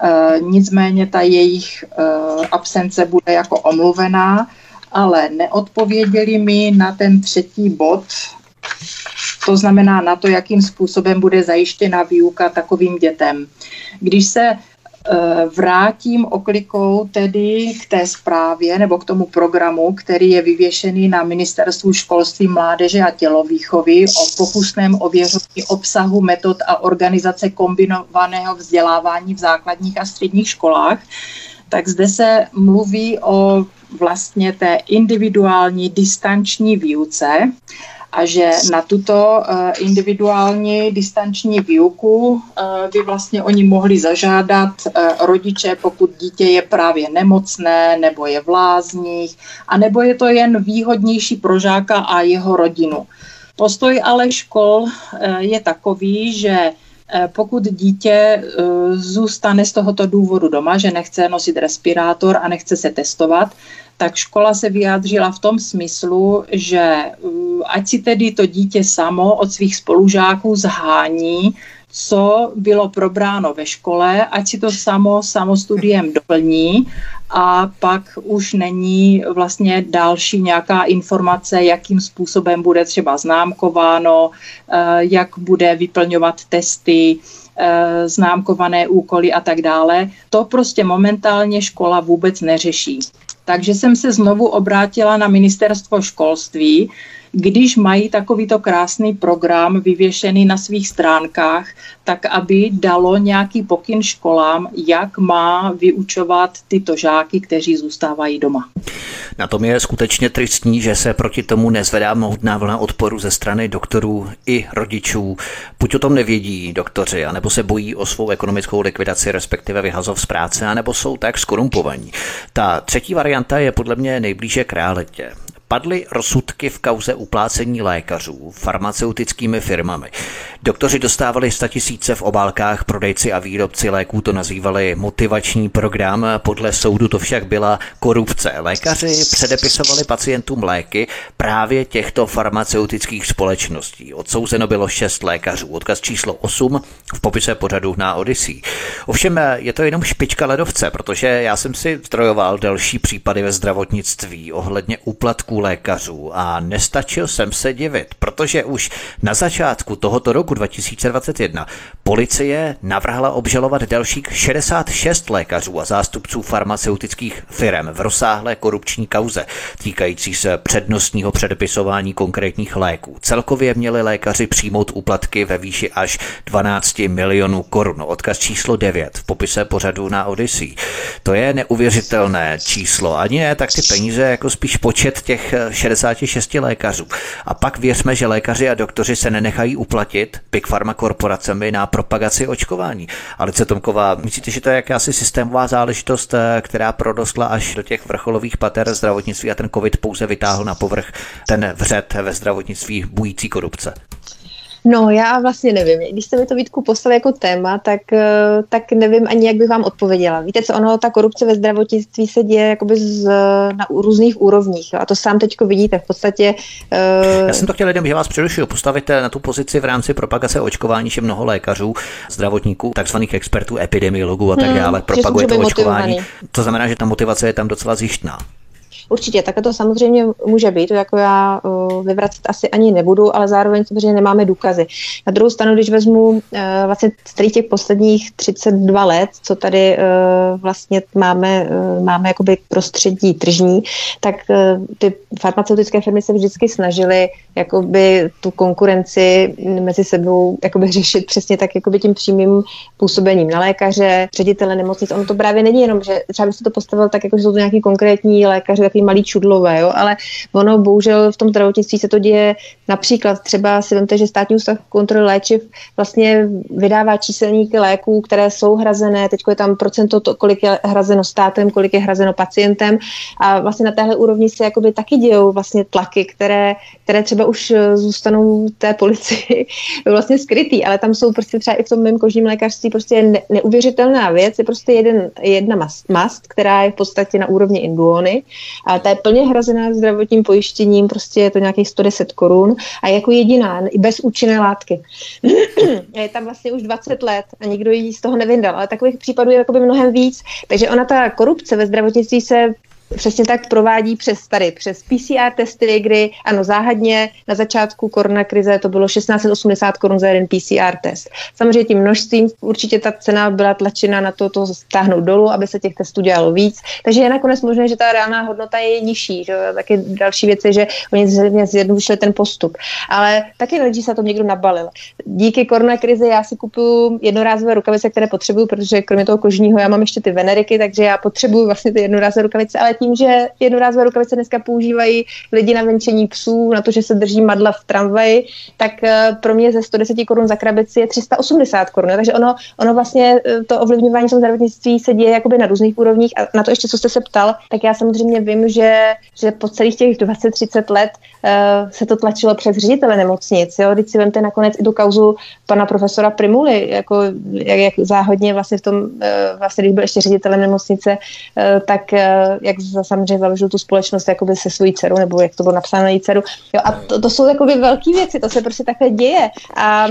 Eh, nicméně ta jejich eh, absence bude jako omluvená, ale neodpověděli mi na ten třetí bod, to znamená na to, jakým způsobem bude zajištěna výuka takovým dětem. Když se vrátím oklikou tedy k té zprávě nebo k tomu programu, který je vyvěšený na Ministerstvu školství, mládeže a tělovýchovy o pokusném ověřování obsahu, metod a organizace kombinovaného vzdělávání v základních a středních školách, tak zde se mluví o vlastně té individuální distanční výuce a že na tuto eh, individuální distanční výuku eh, by vlastně oni mohli zažádat eh, rodiče, pokud dítě je právě nemocné nebo je v lázních, a nebo je to jen výhodnější pro žáka a jeho rodinu. Postoj ale škol je takový, že pokud dítě zůstane z tohoto důvodu doma, že nechce nosit respirátor a nechce se testovat, tak škola se vyjádřila v tom smyslu, že uh, ať si tedy to dítě samo od svých spolužáků zhání, co bylo probráno ve škole, ať si to samo samostudiem doplní a pak už není vlastně další nějaká informace, jakým způsobem bude třeba známkováno, uh, jak bude vyplňovat testy, uh, známkované úkoly a tak dále. To prostě momentálně škola vůbec neřeší. Takže jsem se znovu obrátila na ministerstvo školství, když mají takovýto krásný program vyvěšený na svých stránkách, tak aby dalo nějaký pokyn školám, jak má vyučovat tyto žáky, kteří zůstávají doma. Na tom je skutečně tristní, že se proti tomu nezvedá mohutná vlna odporu ze strany doktorů i rodičů. Buď o tom nevědí doktoři, anebo se bojí o svou ekonomickou likvidaci, respektive vyhazov z práce, anebo jsou tak skorumpovaní. Ta třetí varianta je podle mě nejblíže k realitě. Padly rozsudky v kauze uplácení lékařů farmaceutickými firmami. Doktoři dostávali statisíce v obálkách, prodejci a výrobci léků to nazývali motivační program, podle soudu to však byla korupce. Lékaři předepisovali pacientům léky právě těchto farmaceutických společností. Odsouzeno bylo šest lékařů. Odkaz číslo 8 v popise pořadu na Odyssey. Ovšem je to jenom špička ledovce, protože já jsem si zdrojoval další případy ve zdravotnictví ohledně úplatků lékařů a nestačil jsem se divit, protože už na začátku tohoto roku 2021 policie navrhla obžalovat dalších 66 lékařů a zástupců farmaceutických firm v rozsáhlé korupční kauze týkající se přednostního předepisování konkrétních léků. Celkově měli lékaři přijmout úplatky ve výši až 12 milionů korun. Odkaz číslo 9 v popise pořadu na Odyssey. To je neuvěřitelné číslo. Ani ne tak ty peníze, jako spíš počet těch 66 lékařů. A pak věřme, že lékaři a doktoři se nenechají uplatit Big Pharma korporacemi na propagaci očkování. Ale Tomková, myslíte, že to je jakási systémová záležitost, eh, která prodosla až do těch vrcholových pater zdravotnictví a ten COVID pouze vytáhl na povrch ten vřet ve zdravotnictví bující korupce? No, já vlastně nevím. Když jste mi to Vítku poslali jako téma, tak, eh, tak nevím ani, jak bych vám odpověděla. Víte co, ono, ta korupce ve zdravotnictví se děje jakoby z, na různých úrovních. A to sám teďko vidíte. V podstatě... Uh... Já jsem to chtěl lidem, že vás přerušuju, postavit na tu pozici v rámci propagace očkování, že mnoho lékařů, zdravotníků, takzvaných expertů, epidemiologů a tak hmm, dále propaguje to očkování. Motivovaný. To znamená, že ta motivace je tam docela zjištná. Určitě, tak to samozřejmě může být, to jako já vyvracet asi ani nebudu, ale zároveň samozřejmě nemáme důkazy. Na druhou stranu, když vezmu uh, vlastně z těch posledních 32 let, co tady uh, vlastně máme, uh, máme jakoby prostředí tržní, tak ty farmaceutické firmy se vždycky snažily jakoby tu konkurenci mezi sebou jakoby řešit přesně tak jakoby tím přímým působením na lékaře, ředitele nemocnic. Ono to právě není jenom, že třeba by se to postavil tak, jako že jsou to nějaký konkrétní lékaři, takový malý čudlové, jo, ale ono bohužel v tom zdravotnictví se to děje například třeba si vemte, že státní ústav kontroly léčiv vlastně vydává číselníky léků, které jsou hrazené, teď je tam procento, to, kolik je hrazeno státem, kolik je hrazeno pacientem a vlastně na téhle úrovni se jakoby taky dějou vlastně tlaky, které, které třeba už zůstanou té policii vlastně skrytý, ale tam jsou prostě třeba i v tom mém kožním lékařství prostě ne, neuvěřitelná věc, je prostě jeden, jedna mast, mast, která je v podstatě na úrovni induony a ta je plně hrazená zdravotním pojištěním, prostě je to nějakých 110 korun a jako jediná, bez účinné látky. je tam vlastně už 20 let a nikdo jí z toho nevyndal, ale takových případů je mnohem víc. Takže ona ta korupce ve zdravotnictví se přesně tak provádí přes tady, přes PCR testy, kdy ano, záhadně na začátku koronakrize to bylo 1680 korun za jeden PCR test. Samozřejmě tím množstvím určitě ta cena byla tlačena na to, to stáhnout dolů, aby se těch testů dělalo víc. Takže je nakonec možné, že ta reálná hodnota je nižší. Že? Taky další věc je, že oni zjednodušili ten postup. Ale taky lidi se to někdo nabalil. Díky koronakrizi já si kupuju jednorázové rukavice, které potřebuju, protože kromě toho kožního já mám ještě ty veneriky, takže já potřebuju vlastně ty jednorázové rukavice, ale tím, že jednorázové rukavice dneska používají lidi na venčení psů, na to, že se drží madla v tramvaji, tak eh, pro mě ze 110 korun za krabici je 380 korun. Takže ono, ono vlastně eh, to ovlivňování toho zdravotnictví se děje jakoby na různých úrovních a na to ještě, co jste se ptal, tak já samozřejmě vím, že, že po celých těch 20-30 let uh, se to tlačilo přes ředitele nemocnic. Jo? Když si vemte nakonec i tu kauzu pana profesora Primuly, jako, jak, jak záhodně vlastně v tom, uh, vlastně když byl ještě ředitelem nemocnice, uh, tak uh, jak samozřejmě založil tu společnost jakoby se svojí dcerou, nebo jak to bylo napsáno na její dceru. Jo, a to, to jsou jakoby velké věci, to se prostě takhle děje. A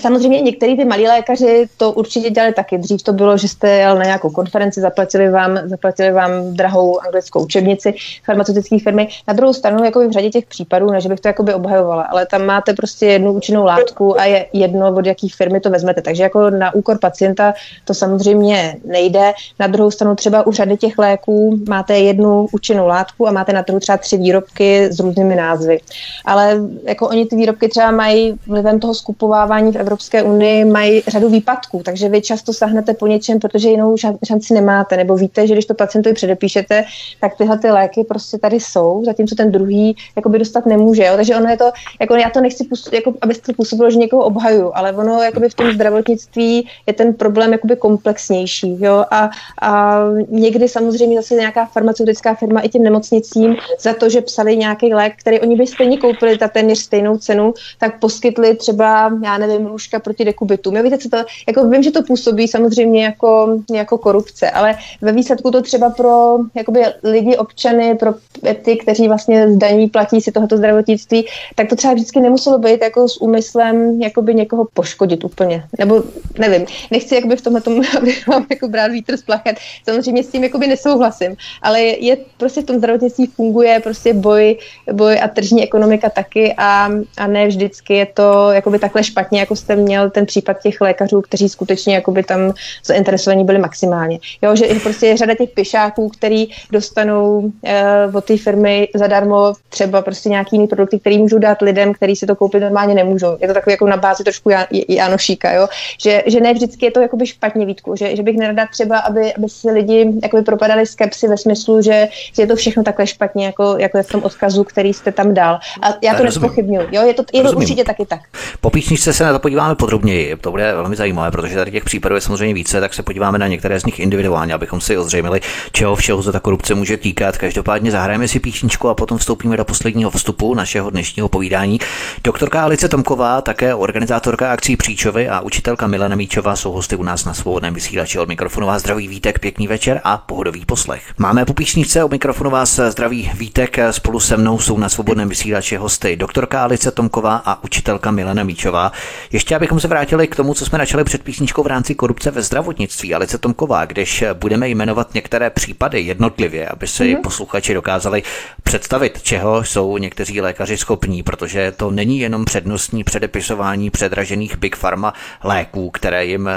samozřejmě některý ty malí lékaři to určitě dělali taky. Dřív to bylo, že jste jel na nějakou konferenci, zaplatili vám, zaplatili vám drahou anglickou učebnici farmaceutické firmy. Na druhou stranu, jakoby v řadě těch případů, ne, že bych to jakoby obhajovala, ale tam máte prostě jednu účinnou látku a je jedno, od jaký firmy to vezmete. Takže jako na úkor pacienta to samozřejmě nejde. Na druhou stranu třeba u řady těch léků máte jednu účinnou látku a máte na trhu třeba tři výrobky s různými názvy. Ale jako oni ty výrobky třeba mají vlivem toho skupovávání v Evropské unii mají řadu výpadků, takže vy často sahnete po něčem, protože jinou šanci nemáte, nebo víte, že když to pacientovi předepíšete, tak tyhle ty léky prostě tady jsou, zatímco ten druhý jakoby dostat nemůže. Jo? Takže ono je to, jako já to nechci, jako, abyste to působilo, že někoho obhaju, ale ono jakoby v tom zdravotnictví je ten problém jakoby komplexnější. Jo? A, a někdy samozřejmě zase nějaká farmaceutická firma i těm nemocnicím za to, že psali nějaký lék, který oni by stejně koupili za téměř stejnou cenu, tak poskytli třeba, já nevím, lůžka proti dekubitu. Já víte, co to, jako vím, že to působí samozřejmě jako, jako korupce, ale ve výsledku to třeba pro jakoby lidi, občany, pro ty, kteří vlastně zdaní, platí si tohoto zdravotnictví, tak to třeba vždycky nemuselo být jako s úmyslem jakoby někoho poškodit úplně. Nebo nevím, nechci jakoby v tomhle tomu, vám jako brát vítr z plachet. Samozřejmě s tím jakoby nesouhlasím, ale je prostě v tom zdravotnictví funguje prostě boj, boj a tržní ekonomika taky a, a ne vždycky je to jakoby takhle špatně, jako jste měl ten případ těch lékařů, kteří skutečně jakoby tam zainteresovaní byli maximálně. Jo, že prostě je řada těch pišáků, který dostanou uh, od té firmy zadarmo třeba prostě nějaký jiný produkty, který můžou dát lidem, kteří si to koupit normálně nemůžou. Je to takový jako na bázi trošku Janošíka, jo? Že, že ne vždycky je to jakoby špatně výtku, že, že bych nerada třeba, aby, aby si lidi jakoby propadali skepsy ve smyslu, že, že je to všechno takhle špatně, jako, jako je v tom odkazu, který jste tam dal. A já to nespochybnuju. Jo, je to, je to určitě taky tak. Po písničce se na to podíváme podrobněji. To bude velmi zajímavé, protože tady těch případů je samozřejmě více, tak se podíváme na některé z nich individuálně, abychom si ozřejmili, čeho všeho se ta korupce může týkat. Každopádně zahrajeme si písničku a potom vstoupíme do posledního vstupu našeho dnešního povídání. Doktorka Alice Tomková, také organizátorka akcí Příčovy a učitelka Milena Míčová jsou hosty u nás na svobodném vysílači od mikrofonu vás zdraví Vítek, pěkný večer a pohodový poslech. Máme po písničce o mikrofonu vás zdraví Vítek, spolu se mnou jsou na svobodném vysílači hosty doktorka Alice Tomková a učitelka Milena Míčová. Ještě abychom se vrátili k tomu, co jsme načali před písničkou v rámci korupce ve zdravotnictví. Alice Tomková, když budeme jmenovat některé případy jednotlivě, aby si mm-hmm. posluchači dokázali představit, čeho jsou někteří lékaři schopní, protože to není jenom přednostní předepisování předražených Big Pharma léků, které jim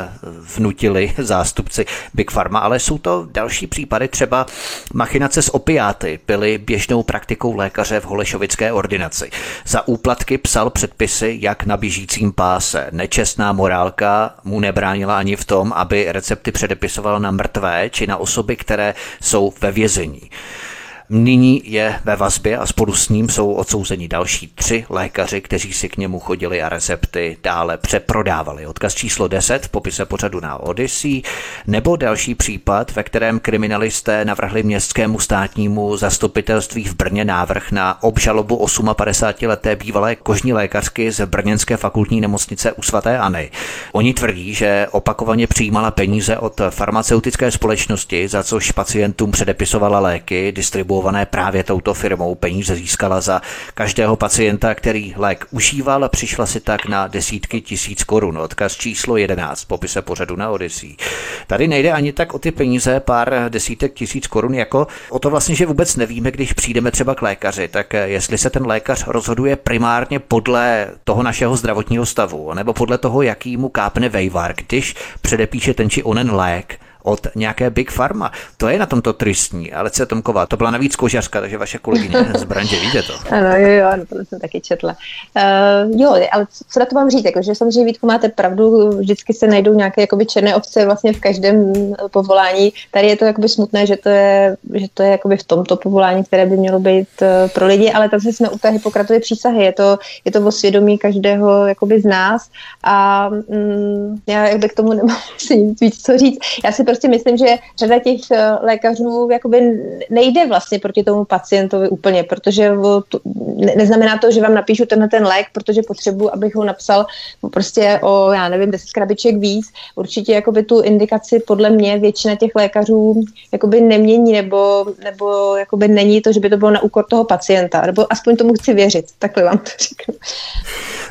vnutili zástupci Big Pharma, ale jsou to další případy, třeba machinace s opiáty byly běžnou praktikou lékaře v Holešovické ordinaci. Za úplatky psal předpisy, jak na běžícím páse. Nečestná morálka mu nebránila ani v tom, aby recepty předepisoval na mrtvé či na osoby, které jsou ve vězení. Nyní je ve vazbě a spolu s ním jsou odsouzeni další tři lékaři, kteří si k němu chodili a recepty dále přeprodávali. Odkaz číslo 10 v popise pořadu na Odyssey, nebo další případ, ve kterém kriminalisté navrhli městskému státnímu zastupitelství v Brně návrh na obžalobu 58-leté bývalé kožní lékařky z Brněnské fakultní nemocnice u svatéAny. Oni tvrdí, že opakovaně přijímala peníze od farmaceutické společnosti, za což pacientům předepisovala léky, distribuovala distribuované právě touto firmou. Peníze získala za každého pacienta, který lék užíval a přišla si tak na desítky tisíc korun. Odkaz číslo 11 popise pořadu na Odyssey. Tady nejde ani tak o ty peníze, pár desítek tisíc korun, jako o to vlastně, že vůbec nevíme, když přijdeme třeba k lékaři, tak jestli se ten lékař rozhoduje primárně podle toho našeho zdravotního stavu, nebo podle toho, jaký mu kápne vejvar, když předepíše ten či onen lék, od nějaké Big Pharma. To je na tomto tristní. se Tomková, to byla navíc kožařka, takže vaše kolegyně z branže, víte to? Ano, jo, jo, ano, to jsem taky četla. Uh, jo, ale co na to mám říct, jako, že samozřejmě Vítku máte pravdu, vždycky se najdou nějaké jakoby černé ovce vlastně v každém povolání. Tady je to jakoby smutné, že to je, že to je jakoby v tomto povolání, které by mělo být uh, pro lidi, ale tady jsme u té Hippokratovy přísahy. Je to, je to o svědomí každého jakoby z nás a mm, já jak k tomu nemám nic víc co říct. Já si prostě myslím, že řada těch eh, lékařů jakoby nejde vlastně proti tomu pacientovi úplně, protože to, ne, neznamená to, že vám napíšu tenhle ten lék, protože potřebuji, abych ho napsal prostě o, já nevím, 10 krabiček víc. Určitě jakoby tu indikaci podle mě většina těch lékařů jakoby nemění, nebo, nebo jakoby není to, že by to bylo na úkor toho pacienta, nebo aspoň tomu chci věřit, takhle vám to řeknu.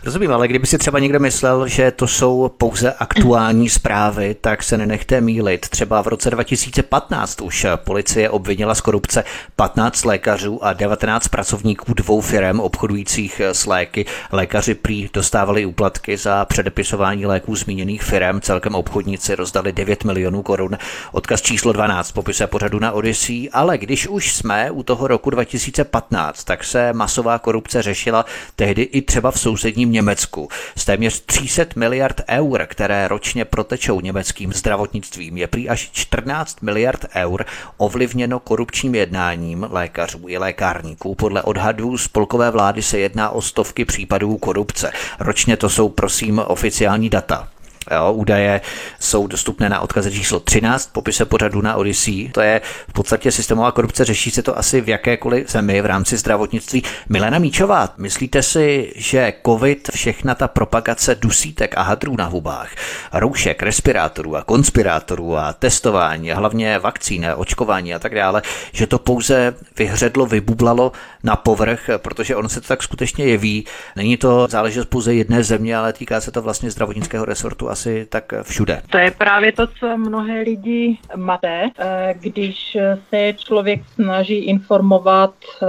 Rozumím, ale kdyby si třeba někdo myslel, že to jsou pouze aktuální zprávy, tak se nenechte mílit. Třeba v roce 2015 už policie obvinila z korupce 15 lékařů a 19 pracovníků dvou firm obchodujících s léky. Lékaři prý dostávali úplatky za předepisování léků zmíněných firm. Celkem obchodníci rozdali 9 milionů korun. Odkaz číslo 12 popise pořadu na Odyssey, ale když už jsme u toho roku 2015, tak se masová korupce řešila tehdy i třeba v sousedním Německu. Z téměř 300 miliard eur, které ročně protečou německým zdravotnictvím, je prý až 14 miliard eur ovlivněno korupčním jednáním lékařů i lékárníků. Podle odhadů spolkové vlády se jedná o stovky případů korupce. Ročně to jsou prosím oficiální data. Jo, údaje jsou dostupné na odkaze číslo 13 popise pořadu na Odyssey. To je v podstatě systémová korupce, řeší se to asi v jakékoliv zemi v rámci zdravotnictví. Milena Míčová, myslíte si, že COVID, všechna ta propagace dusítek a hadrů na hubách, roušek, respirátorů a konspirátorů a testování a hlavně vakcín, očkování a tak dále, že to pouze vyhředlo, vybublalo na povrch, protože on se to tak skutečně jeví. Není to záležitost pouze jedné země, ale týká se to vlastně zdravotnického resortu asi tak všude. To je právě to, co mnohé lidi mate, eh, když se člověk snaží informovat eh,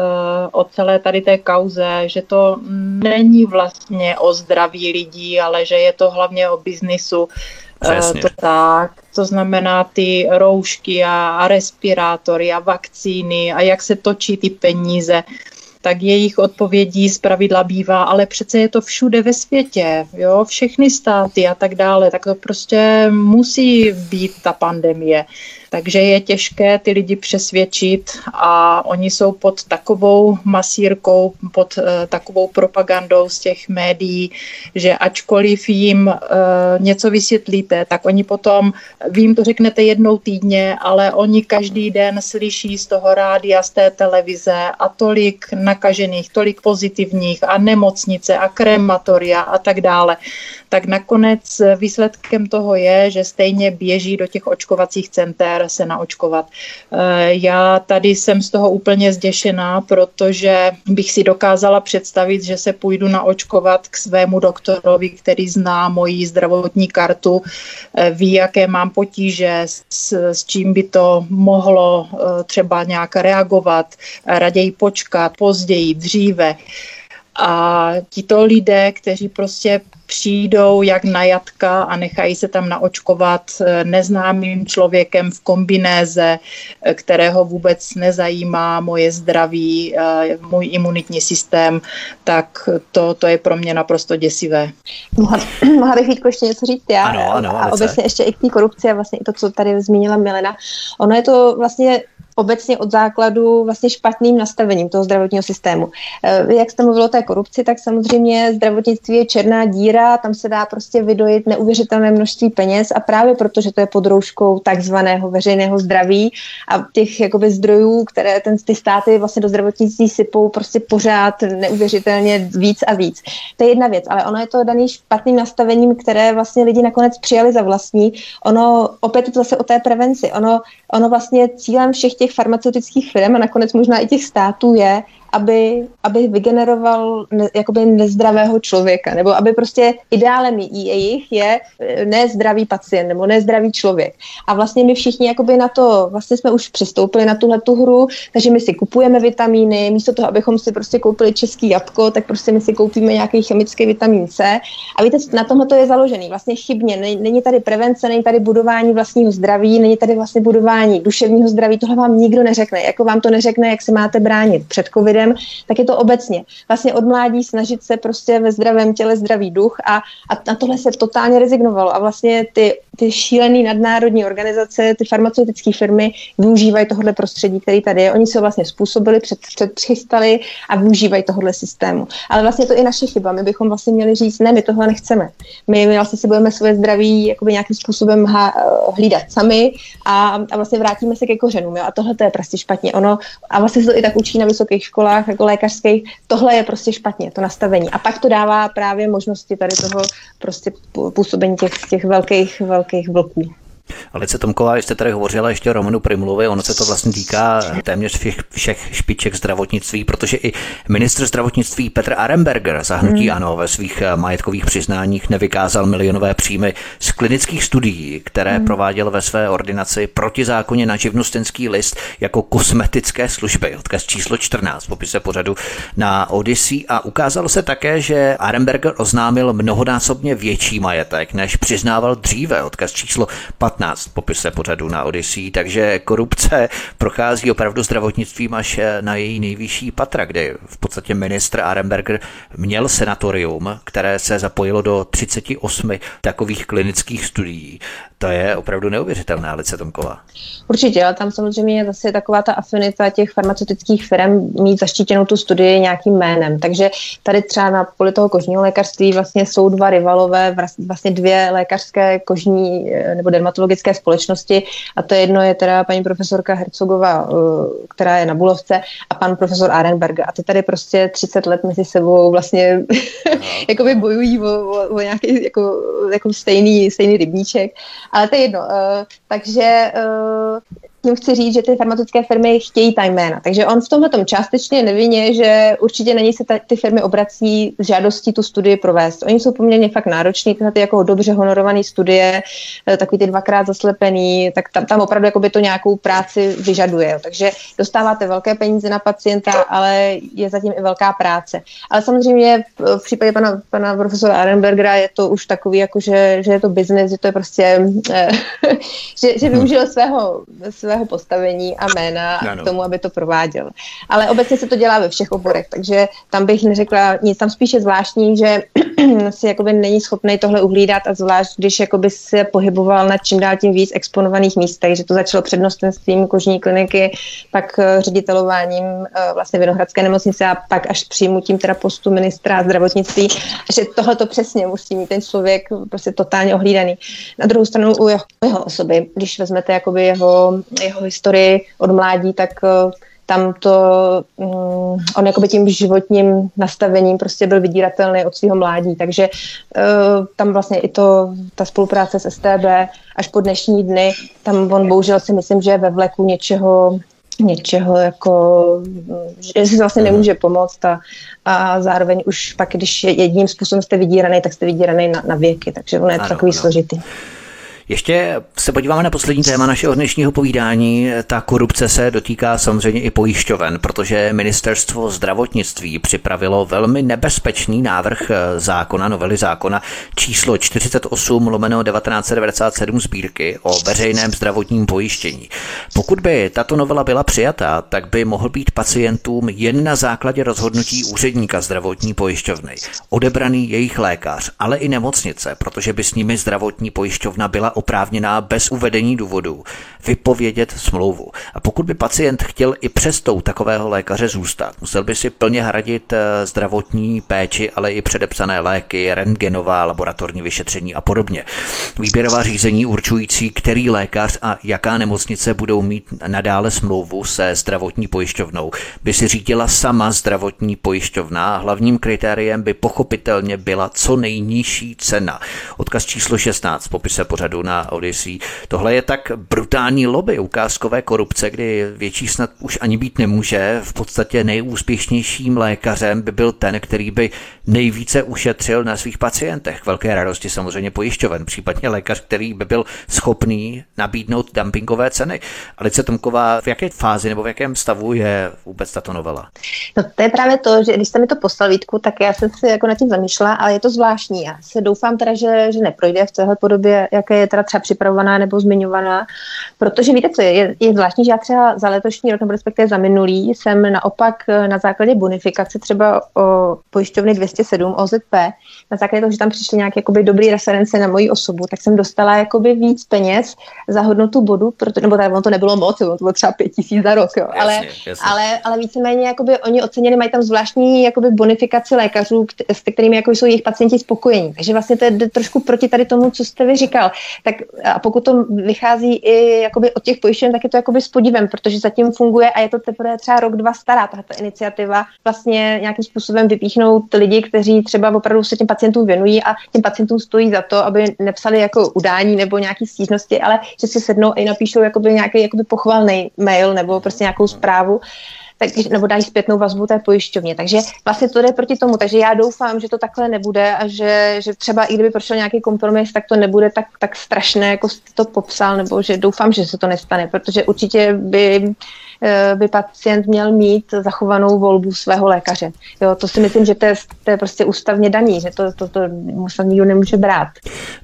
o celé tady té kauze, že to není vlastně o zdraví lidí, ale že je to hlavně o biznisu. Eh, Přesně. To tak, to znamená ty roušky a, a respirátory a vakcíny a jak se točí ty peníze tak jejich odpovědí zpravidla bývá, ale přece je to všude ve světě, jo, všechny státy a tak dále, tak to prostě musí být ta pandemie. Takže je těžké ty lidi přesvědčit a oni jsou pod takovou masírkou, pod uh, takovou propagandou z těch médií, že ačkoliv jim uh, něco vysvětlíte, tak oni potom, vy jim to řeknete jednou týdně, ale oni každý den slyší z toho rádia, z té televize a tolik nakažených, tolik pozitivních a nemocnice a krematoria a tak dále. Tak nakonec výsledkem toho je, že stejně běží do těch očkovacích center se naočkovat. Eh, já tady jsem z toho úplně zděšená, protože bych si dokázala představit, že se půjdu naočkovat k svému doktorovi, který zná moji zdravotní kartu, eh, ví, jaké mám potíže, s, s čím by to mohlo eh, třeba nějak reagovat, raději počkat, později, dříve. A tito lidé, kteří prostě přijdou jak na jatka a nechají se tam naočkovat eh, neznámým člověkem v kombinéze, eh, kterého vůbec nezajímá moje zdraví, eh, můj imunitní systém, tak to, to je pro mě naprosto děsivé. Mohla, mohla bych Vítko ještě něco říct já? Ano, ano, a obecně ještě i k té korupci a vlastně i to, co tady zmínila Milena. Ono je to vlastně obecně od základu vlastně špatným nastavením toho zdravotního systému. Eh, jak jste mluvilo o té korupci, tak samozřejmě zdravotnictví je černá díra, tam se dá prostě vydojit neuvěřitelné množství peněz a právě proto, že to je pod rouškou takzvaného veřejného zdraví a těch jakoby zdrojů, které ten, ty státy vlastně do zdravotnictví sypou prostě pořád neuvěřitelně víc a víc. To je jedna věc, ale ono je to daný špatným nastavením, které vlastně lidi nakonec přijali za vlastní. Ono opět je to zase o té prevenci. Ono, ono vlastně cílem všech těch těch farmaceutických firm a nakonec možná i těch států je, aby, aby vygeneroval ne, jakoby nezdravého člověka, nebo aby prostě ideálem jejich je eh, nezdravý pacient nebo nezdravý člověk. A vlastně my všichni jakoby na to, vlastně jsme už přistoupili na tuhle tu hru, takže my si kupujeme vitamíny, místo toho, abychom si prostě koupili český jabko, tak prostě my si koupíme nějaký chemický vitamin C. A víte, na tomhle to je založený. Vlastně chybně. Není tady prevence, není tady budování vlastního zdraví, není tady vlastně budování duševního zdraví. Tohle vám nikdo neřekne. Jako vám to neřekne, jak se máte bránit před covidem lidem, tak je to obecně. Vlastně od mládí snažit se prostě ve zdravém těle zdravý duch a, a na tohle se totálně rezignovalo. A vlastně ty, ty šílené nadnárodní organizace, ty farmaceutické firmy využívají tohle prostředí, který tady je. Oni se vlastně způsobili, před, předchystali a využívají tohle systému. Ale vlastně to i naše chyba. My bychom vlastně měli říct, ne, my tohle nechceme. My, my vlastně si budeme svoje zdraví jakoby nějakým způsobem ha, hlídat sami a, a vlastně vrátíme se ke kořenům. Jo? A tohle to je prostě špatně. Ono, a vlastně se to i tak učí na vysokých školách školách jako lékařských, tohle je prostě špatně, to nastavení. A pak to dává právě možnosti tady toho prostě působení těch, těch velkých, velkých takých é vlků. Alice Tomková, jste tady hovořila ještě o Romanu Primulovi, ono se to vlastně týká téměř všech, všech špiček zdravotnictví, protože i ministr zdravotnictví Petr Aremberger zahnutí hmm. ano ve svých eh, majetkových přiznáních nevykázal milionové příjmy z klinických studií, které hmm. prováděl ve své ordinaci protizákonně na živnostenský list jako kosmetické služby. Odkaz číslo 14 v popise pořadu na Odyssey a ukázalo se také, že Aremberger oznámil mnohonásobně větší majetek, než přiznával dříve. Odkaz číslo 15 16 popise pořadu na Odyssey, takže korupce prochází opravdu zdravotnictvím až na její nejvyšší patra, kde v podstatě ministr Arenberger měl senatorium, které se zapojilo do 38 takových klinických studií. To je opravdu neuvěřitelné, Alice Tomková. Určitě, ale tam samozřejmě je zase taková ta afinita těch farmaceutických firm mít zaštítěnou tu studii nějakým jménem. Takže tady třeba na poli toho kožního lékařství vlastně jsou dva rivalové, vlastně dvě lékařské kožní eh, nebo dermatologické společnosti a to jedno je teda paní profesorka Hercogová, eh, která je na Bulovce a pan profesor Arenberg. A ty tady prostě 30 let mezi sebou vlastně jakoby bojují o, o, o nějaký jako, jako stejný, stejný rybníček. Ale to je jedno. Uh, takže uh, tím chci říct, že ty farmaceutické firmy chtějí ta jména. Takže on v tomhle tom částečně nevině, že určitě na něj se ta, ty firmy obrací s žádostí tu studii provést. Oni jsou poměrně fakt nároční, tyhle ty jako dobře honorované studie, eh, takový ty dvakrát zaslepený, tak tam, tam opravdu jako by to nějakou práci vyžaduje. Takže dostáváte velké peníze na pacienta, ale je zatím i velká práce. Ale samozřejmě v, případě pana, pana profesora Arenbergera je to už takový, jako že, že je to biznes, že to je prostě, eh, že, že využil svého, svého svého postavení a jména ano. k tomu, aby to prováděl. Ale obecně se to dělá ve všech oborech, takže tam bych neřekla nic. Tam spíše zvláštní, že si jakoby není schopný tohle uhlídat a zvlášť, když jakoby se pohyboval na čím dál tím víc exponovaných místech, že to začalo přednostenstvím kožní kliniky, pak eh, ředitelováním eh, vlastně Vinohradské nemocnice a pak až přijmutím teda postu ministra zdravotnictví, že tohle to přesně musí mít ten člověk prostě totálně ohlídaný. Na druhou stranu u jeho, jeho osoby, když vezmete jakoby jeho jeho historii od mládí, tak eh, tam to, um, on jakoby tím životním nastavením prostě byl vydíratelný od svého mládí, takže uh, tam vlastně i to, ta spolupráce s STB až po dnešní dny, tam on bohužel si myslím, že je ve vleku něčeho, něčeho jako, že si vlastně nemůže pomoct a, a zároveň už pak, když jedním způsobem jste vydíraný, tak jste vydíraný na, na věky, takže on je ano, takový ano. složitý. Ještě se podíváme na poslední téma našeho dnešního povídání. Ta korupce se dotýká samozřejmě i pojišťoven, protože ministerstvo zdravotnictví připravilo velmi nebezpečný návrh eh, zákona, novely zákona číslo 48 lomeno 1997 sbírky o veřejném zdravotním pojištění. Pokud by tato novela byla přijata, tak by mohl být pacientům jen na základě rozhodnutí úředníka zdravotní pojišťovny odebraný jejich lékař, ale i nemocnice, protože by s nimi zdravotní pojišťovna byla oprávněná bez uvedení důvodů vypovědět smlouvu. A pokud by pacient chtěl i přestou takového lékaře zůstat, musel by si plně hradit eh, zdravotní péči, ale i předepsané léky, rentgenová, laboratorní vyšetření a podobně. Výběrová řízení určující, který lékař a jaká nemocnice budou mít nadále smlouvu se zdravotní pojišťovnou, by si řídila sama zdravotní pojišťovna a hlavním kritériem by pochopitelně byla co nejnižší cena. Odkaz číslo 16 popise pořadu na Odyssey. Tohle je tak brutální lobby ukázkové korupce, kdy větší snad už ani být nemůže. V podstatě nejúspěšnějším lékařem by byl ten, který by nejvíce ušetřil na svých pacientech. Velké radosti samozřejmě pojišťoven, případně lékař, který by byl schopný nabídnout dumpingové ceny. Alice Tomková, v jaké fázi nebo v jakém stavu je vůbec tato novela? No to je právě to, že když jste mi to poslal, Vítku, tak já jsem si jako na tím zamýšlela, ale je to zvláštní. Já se doufám teda, že, že neprojde v téhle podobě, jaké je teda třeba připravovaná nebo zmiňovaná, protože víte co, je, je zvláštní, že já třeba za letošní rok, nebo respektive za minulý, jsem naopak eh, na základě bonifikace třeba o pojišťovny 207 OZP, na základě toho, že tam přišly nějaké jakoby dobrý reference na moji osobu, tak jsem dostala jakoby víc peněz za hodnotu bodu, proto, nebo tady to nebylo moc, to bylo třeba pět tisíc za rok, jo, jasně, ale, jasně. ale, ale víceméně jakoby oni oceněni, mají tam zvláštní jakoby bonifikaci lékařů, s kterými jako jsou jejich pacienti spokojení. Takže vlastně to je trošku proti tady tomu, co jste vy říkal tak a pokud to vychází i jakoby od těch pojišťoven, tak je to jakoby s podívem, protože zatím funguje a je to teprve třeba rok, dva stará tato iniciativa vlastně nějakým způsobem vypíchnout lidi, kteří třeba opravdu se těm pacientům věnují a těm pacientům stojí za to, aby nepsali jako udání nebo nějaký stížnosti, ale že si sednou i napíšou jakoby nějaký jakoby pochvalný mail nebo prostě nějakou zprávu tak, nebo dají zpětnou vazbu té pojišťovně. Takže vlastně to jde proti tomu. Takže já doufám, že to takhle nebude a že, že třeba i kdyby prošel nějaký kompromis, tak to nebude tak, tak strašné, jako jste to popsal, nebo že doufám, že se to nestane, protože určitě by by pacient měl mít zachovanou volbu svého lékaře. Jo, to si myslím, že to je, to je prostě ústavně daný, že to, to, to musel nikdo nemůže brát.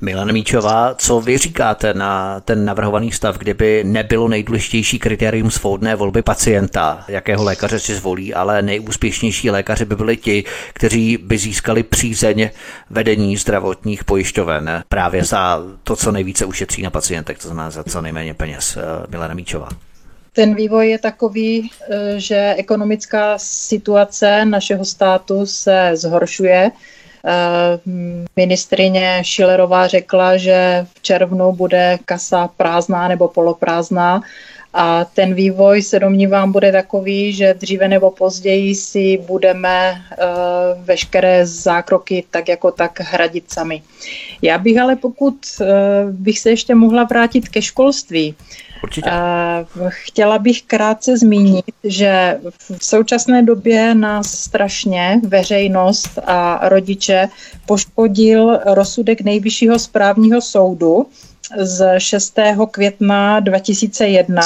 Milan Míčová, co vy říkáte na ten navrhovaný stav, kdyby nebylo nejdůležitější kritérium svobodné volby pacienta, jakého lékaře si zvolí, ale nejúspěšnější lékaři by byli ti, kteří by získali přízeň vedení zdravotních pojišťoven právě za to, co nejvíce ušetří na pacientech, to znamená za co nejméně peněz. Eh, Milena Míčová. Ten vývoj je takový, eh, že ekonomická situace našeho státu se zhoršuje. Eh, ministrině Šilerová řekla, že v červnu bude kasa prázdná nebo poloprázdná a ten vývoj se domnívám bude takový, že dříve nebo později si budeme uh, veškeré zákroky tak jako tak hradit sami. Já bych ale pokud bych se ještě mohla vrátit ke školství, Určitě. Chtěla bych krátce zmínit, že v současné době nás strašně veřejnost a rodiče poškodil rozsudek nejvyššího správního soudu, z 6. května 2001,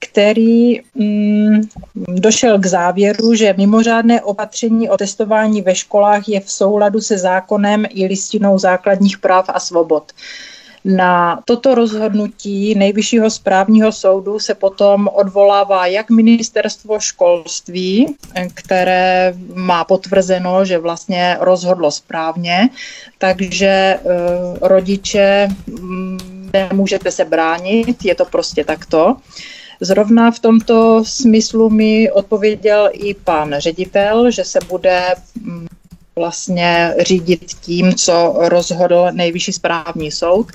který mm, došel k závěru, že mimořádné opatření o testování ve školách je v souladu se zákonem i listinou základních práv a svobod. Na toto rozhodnutí Nejvyššího správního soudu se potom odvolává jak ministerstvo školství, které má potvrzeno, že vlastně rozhodlo správně, takže uh, rodiče mm, nemůžete se bránit, je to prostě takto. Zrovna v tomto smyslu mi odpověděl i pan ředitel, že se bude mm, vlastně řídit tím, co rozhodl nejvyšší správní soud.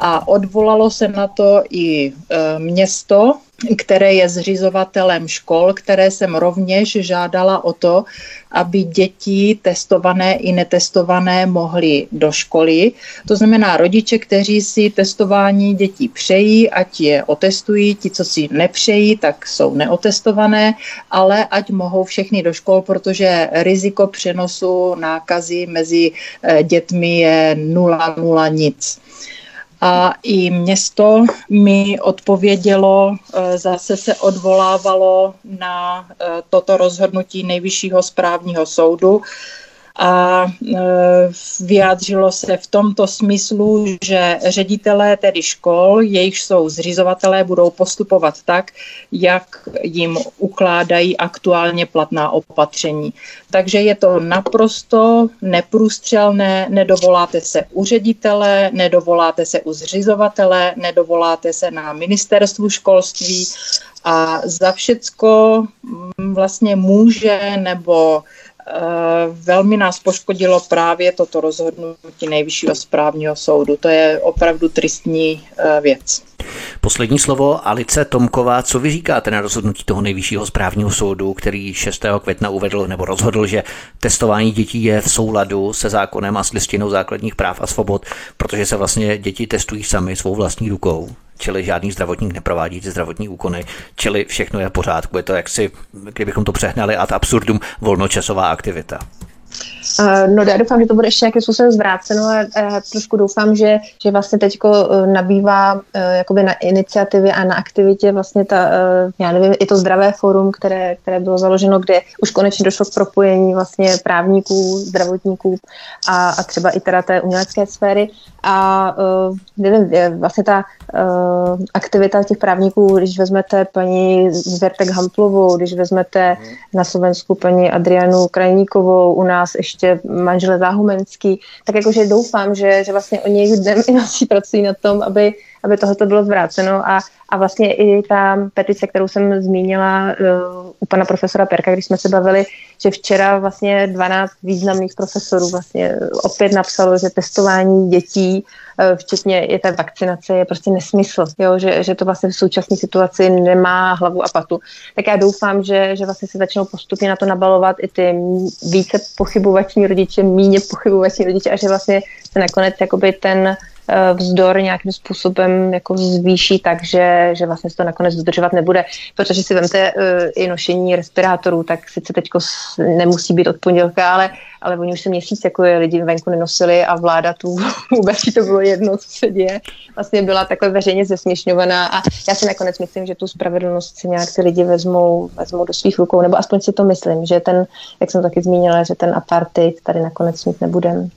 A odvolalo se na to i e, město, které je zřizovatelem škol, které jsem rovněž žádala o to, aby děti testované i netestované mohly do školy. To znamená rodiče, kteří si testování dětí přejí, ať je otestují, ti, co si nepřejí, tak jsou neotestované, ale ať mohou všechny do škol, protože riziko přenosu nákazy mezi e, dětmi je nula, nula nic a i město mi odpovědělo, e, zase se odvolávalo na e, toto rozhodnutí nejvyššího správního soudu a e, vyjádřilo se v tomto smyslu, že ředitelé tedy škol, jejich jsou zřizovatelé, budou postupovat tak, jak jim ukládají aktuálně platná opatření. Takže je to naprosto neprůstřelné, nedovoláte se u ředitele, nedovoláte se u zřizovatele, nedovoláte se na ministerstvu školství a za všecko vlastně může nebo velmi nás poškodilo právě toto rozhodnutí nejvyššího správního soudu. To je opravdu tristní eh, věc. Poslední slovo Alice Tomková. Co vy říkáte na rozhodnutí toho nejvyššího správního soudu, který 6. května uvedl nebo rozhodl, že testování dětí je v souladu se zákonem a s listinou základních práv a svobod, protože se vlastně děti testují sami svou vlastní rukou? čili žádný zdravotník neprovádí ty zdravotní úkony, čili všechno je v pořádku. Je to jaksi, kdybychom to přehnali ad absurdum, volnočasová aktivita. Uh, no já doufám, že to bude ještě nějakým způsobem zvráceno a uh, trošku doufám, že, že vlastně teď uh, nabývá jakoby na iniciativě a na aktivitě vlastně ta, já nevím, i to zdravé forum, které, které bylo založeno, kde už konečně došlo k propojení vlastně právníků, zdravotníků a, a třeba i teda té umělecké sféry. A nevím, vlastně ta aktivita těch právníků, když vezmete paní Zvertek Hamplovou, když vezmete na Slovensku paní Adrianu Krajníkovou, u nás ještě manžele Záhumenský, tak jakože doufám, že, že vlastně oni dnem i nocí pracují na tom, aby, aby tohoto bylo zvráceno. A, a vlastně i ta petice, kterou jsem zmínila uh, u pana profesora Perka, když jsme se bavili, že včera vlastně 12 významných profesorů vlastně opět napsalo, že testování dětí uh, včetně i té vakcinace je prostě nesmysl, jo? Že, že to vlastně v současné situaci nemá hlavu a patu. Tak já doufám, že, že vlastně se začnou postupně na to nabalovat i ty více pochybovační rodiče, míně pochybovační rodiče a že vlastně se nakonec jakoby ten eh, vzdor nějakým způsobem jako zvýší tak, že, že vlastně se to nakonec dodržovat nebude. Protože si vemte eh, i nošení respirátorů, tak sice teď nemusí být od pondělka, ale, ale oni už se měsíc jako je lidi venku nenosili a vláda tu vůbec to bylo jedno, co se děje. Vlastně byla takhle veřejně zesměšňovaná a já si nakonec myslím, že tu spravedlnost si nějak ty lidi vezmou, vezmou do svých rukou, nebo aspoň si to myslím, že ten, jak jsem taky zmínila, že ten apartheid tady nakonec mít nebudeme.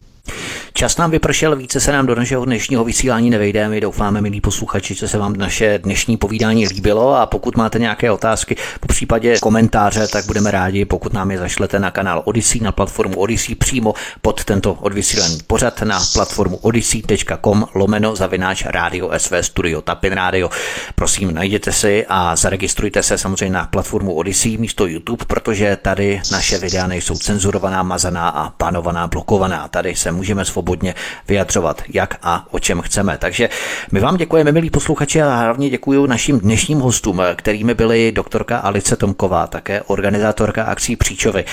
Čas nám vypršel, více se nám do našeho dnešního vysílání nevejde. My doufáme, milí posluchači, že se vám naše dnešní povídání líbilo a pokud máte nějaké otázky, po případě komentáře, tak budeme rádi, pokud nám je zašlete na kanál Odyssey, na platformu Odyssey přímo pod tento odvysílený pořad na platformu odyssey.com lomeno zavináč rádio SV Studio Tapin Radio. Prosím, najděte si a zaregistrujte se samozřejmě na platformu Odyssey místo YouTube, protože tady naše videa nejsou cenzurovaná, mazaná a panovaná, blokovaná. Tady se můžeme svobodně vyjadřovat, jak a o čem chceme. Takže my vám děkujeme, milí posluchači, a hlavně děkuji našim dnešním hostům, kterými byly doktorka Alice Tomková, také organizátorka akcí Příčovy.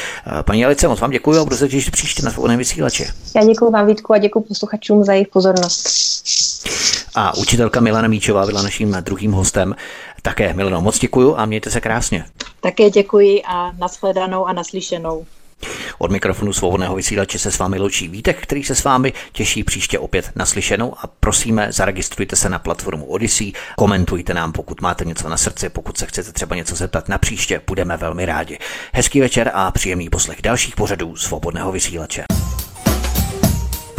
Paní Alice, moc vám děkuji a budu se těšit příště na svobodném vysílači. Já děkuji vám, Vítku, a děkuji posluchačům za jejich pozornost. A učitelka Milana Míčová byla naším druhým hostem. Také Milano, moc děkuji a mějte se krásně. Také děkuji a nashledanou a naslyšenou. Od mikrofonu svobodného vysílače se s vámi loučí Vítek, který se s vámi těší příště opět naslyšenou a prosíme, zaregistrujte se na platformu Odyssey, komentujte nám, pokud máte něco na srdci, pokud se chcete třeba něco zeptat na příště, budeme velmi rádi. Hezký večer a příjemný poslech dalších pořadů svobodného vysílače.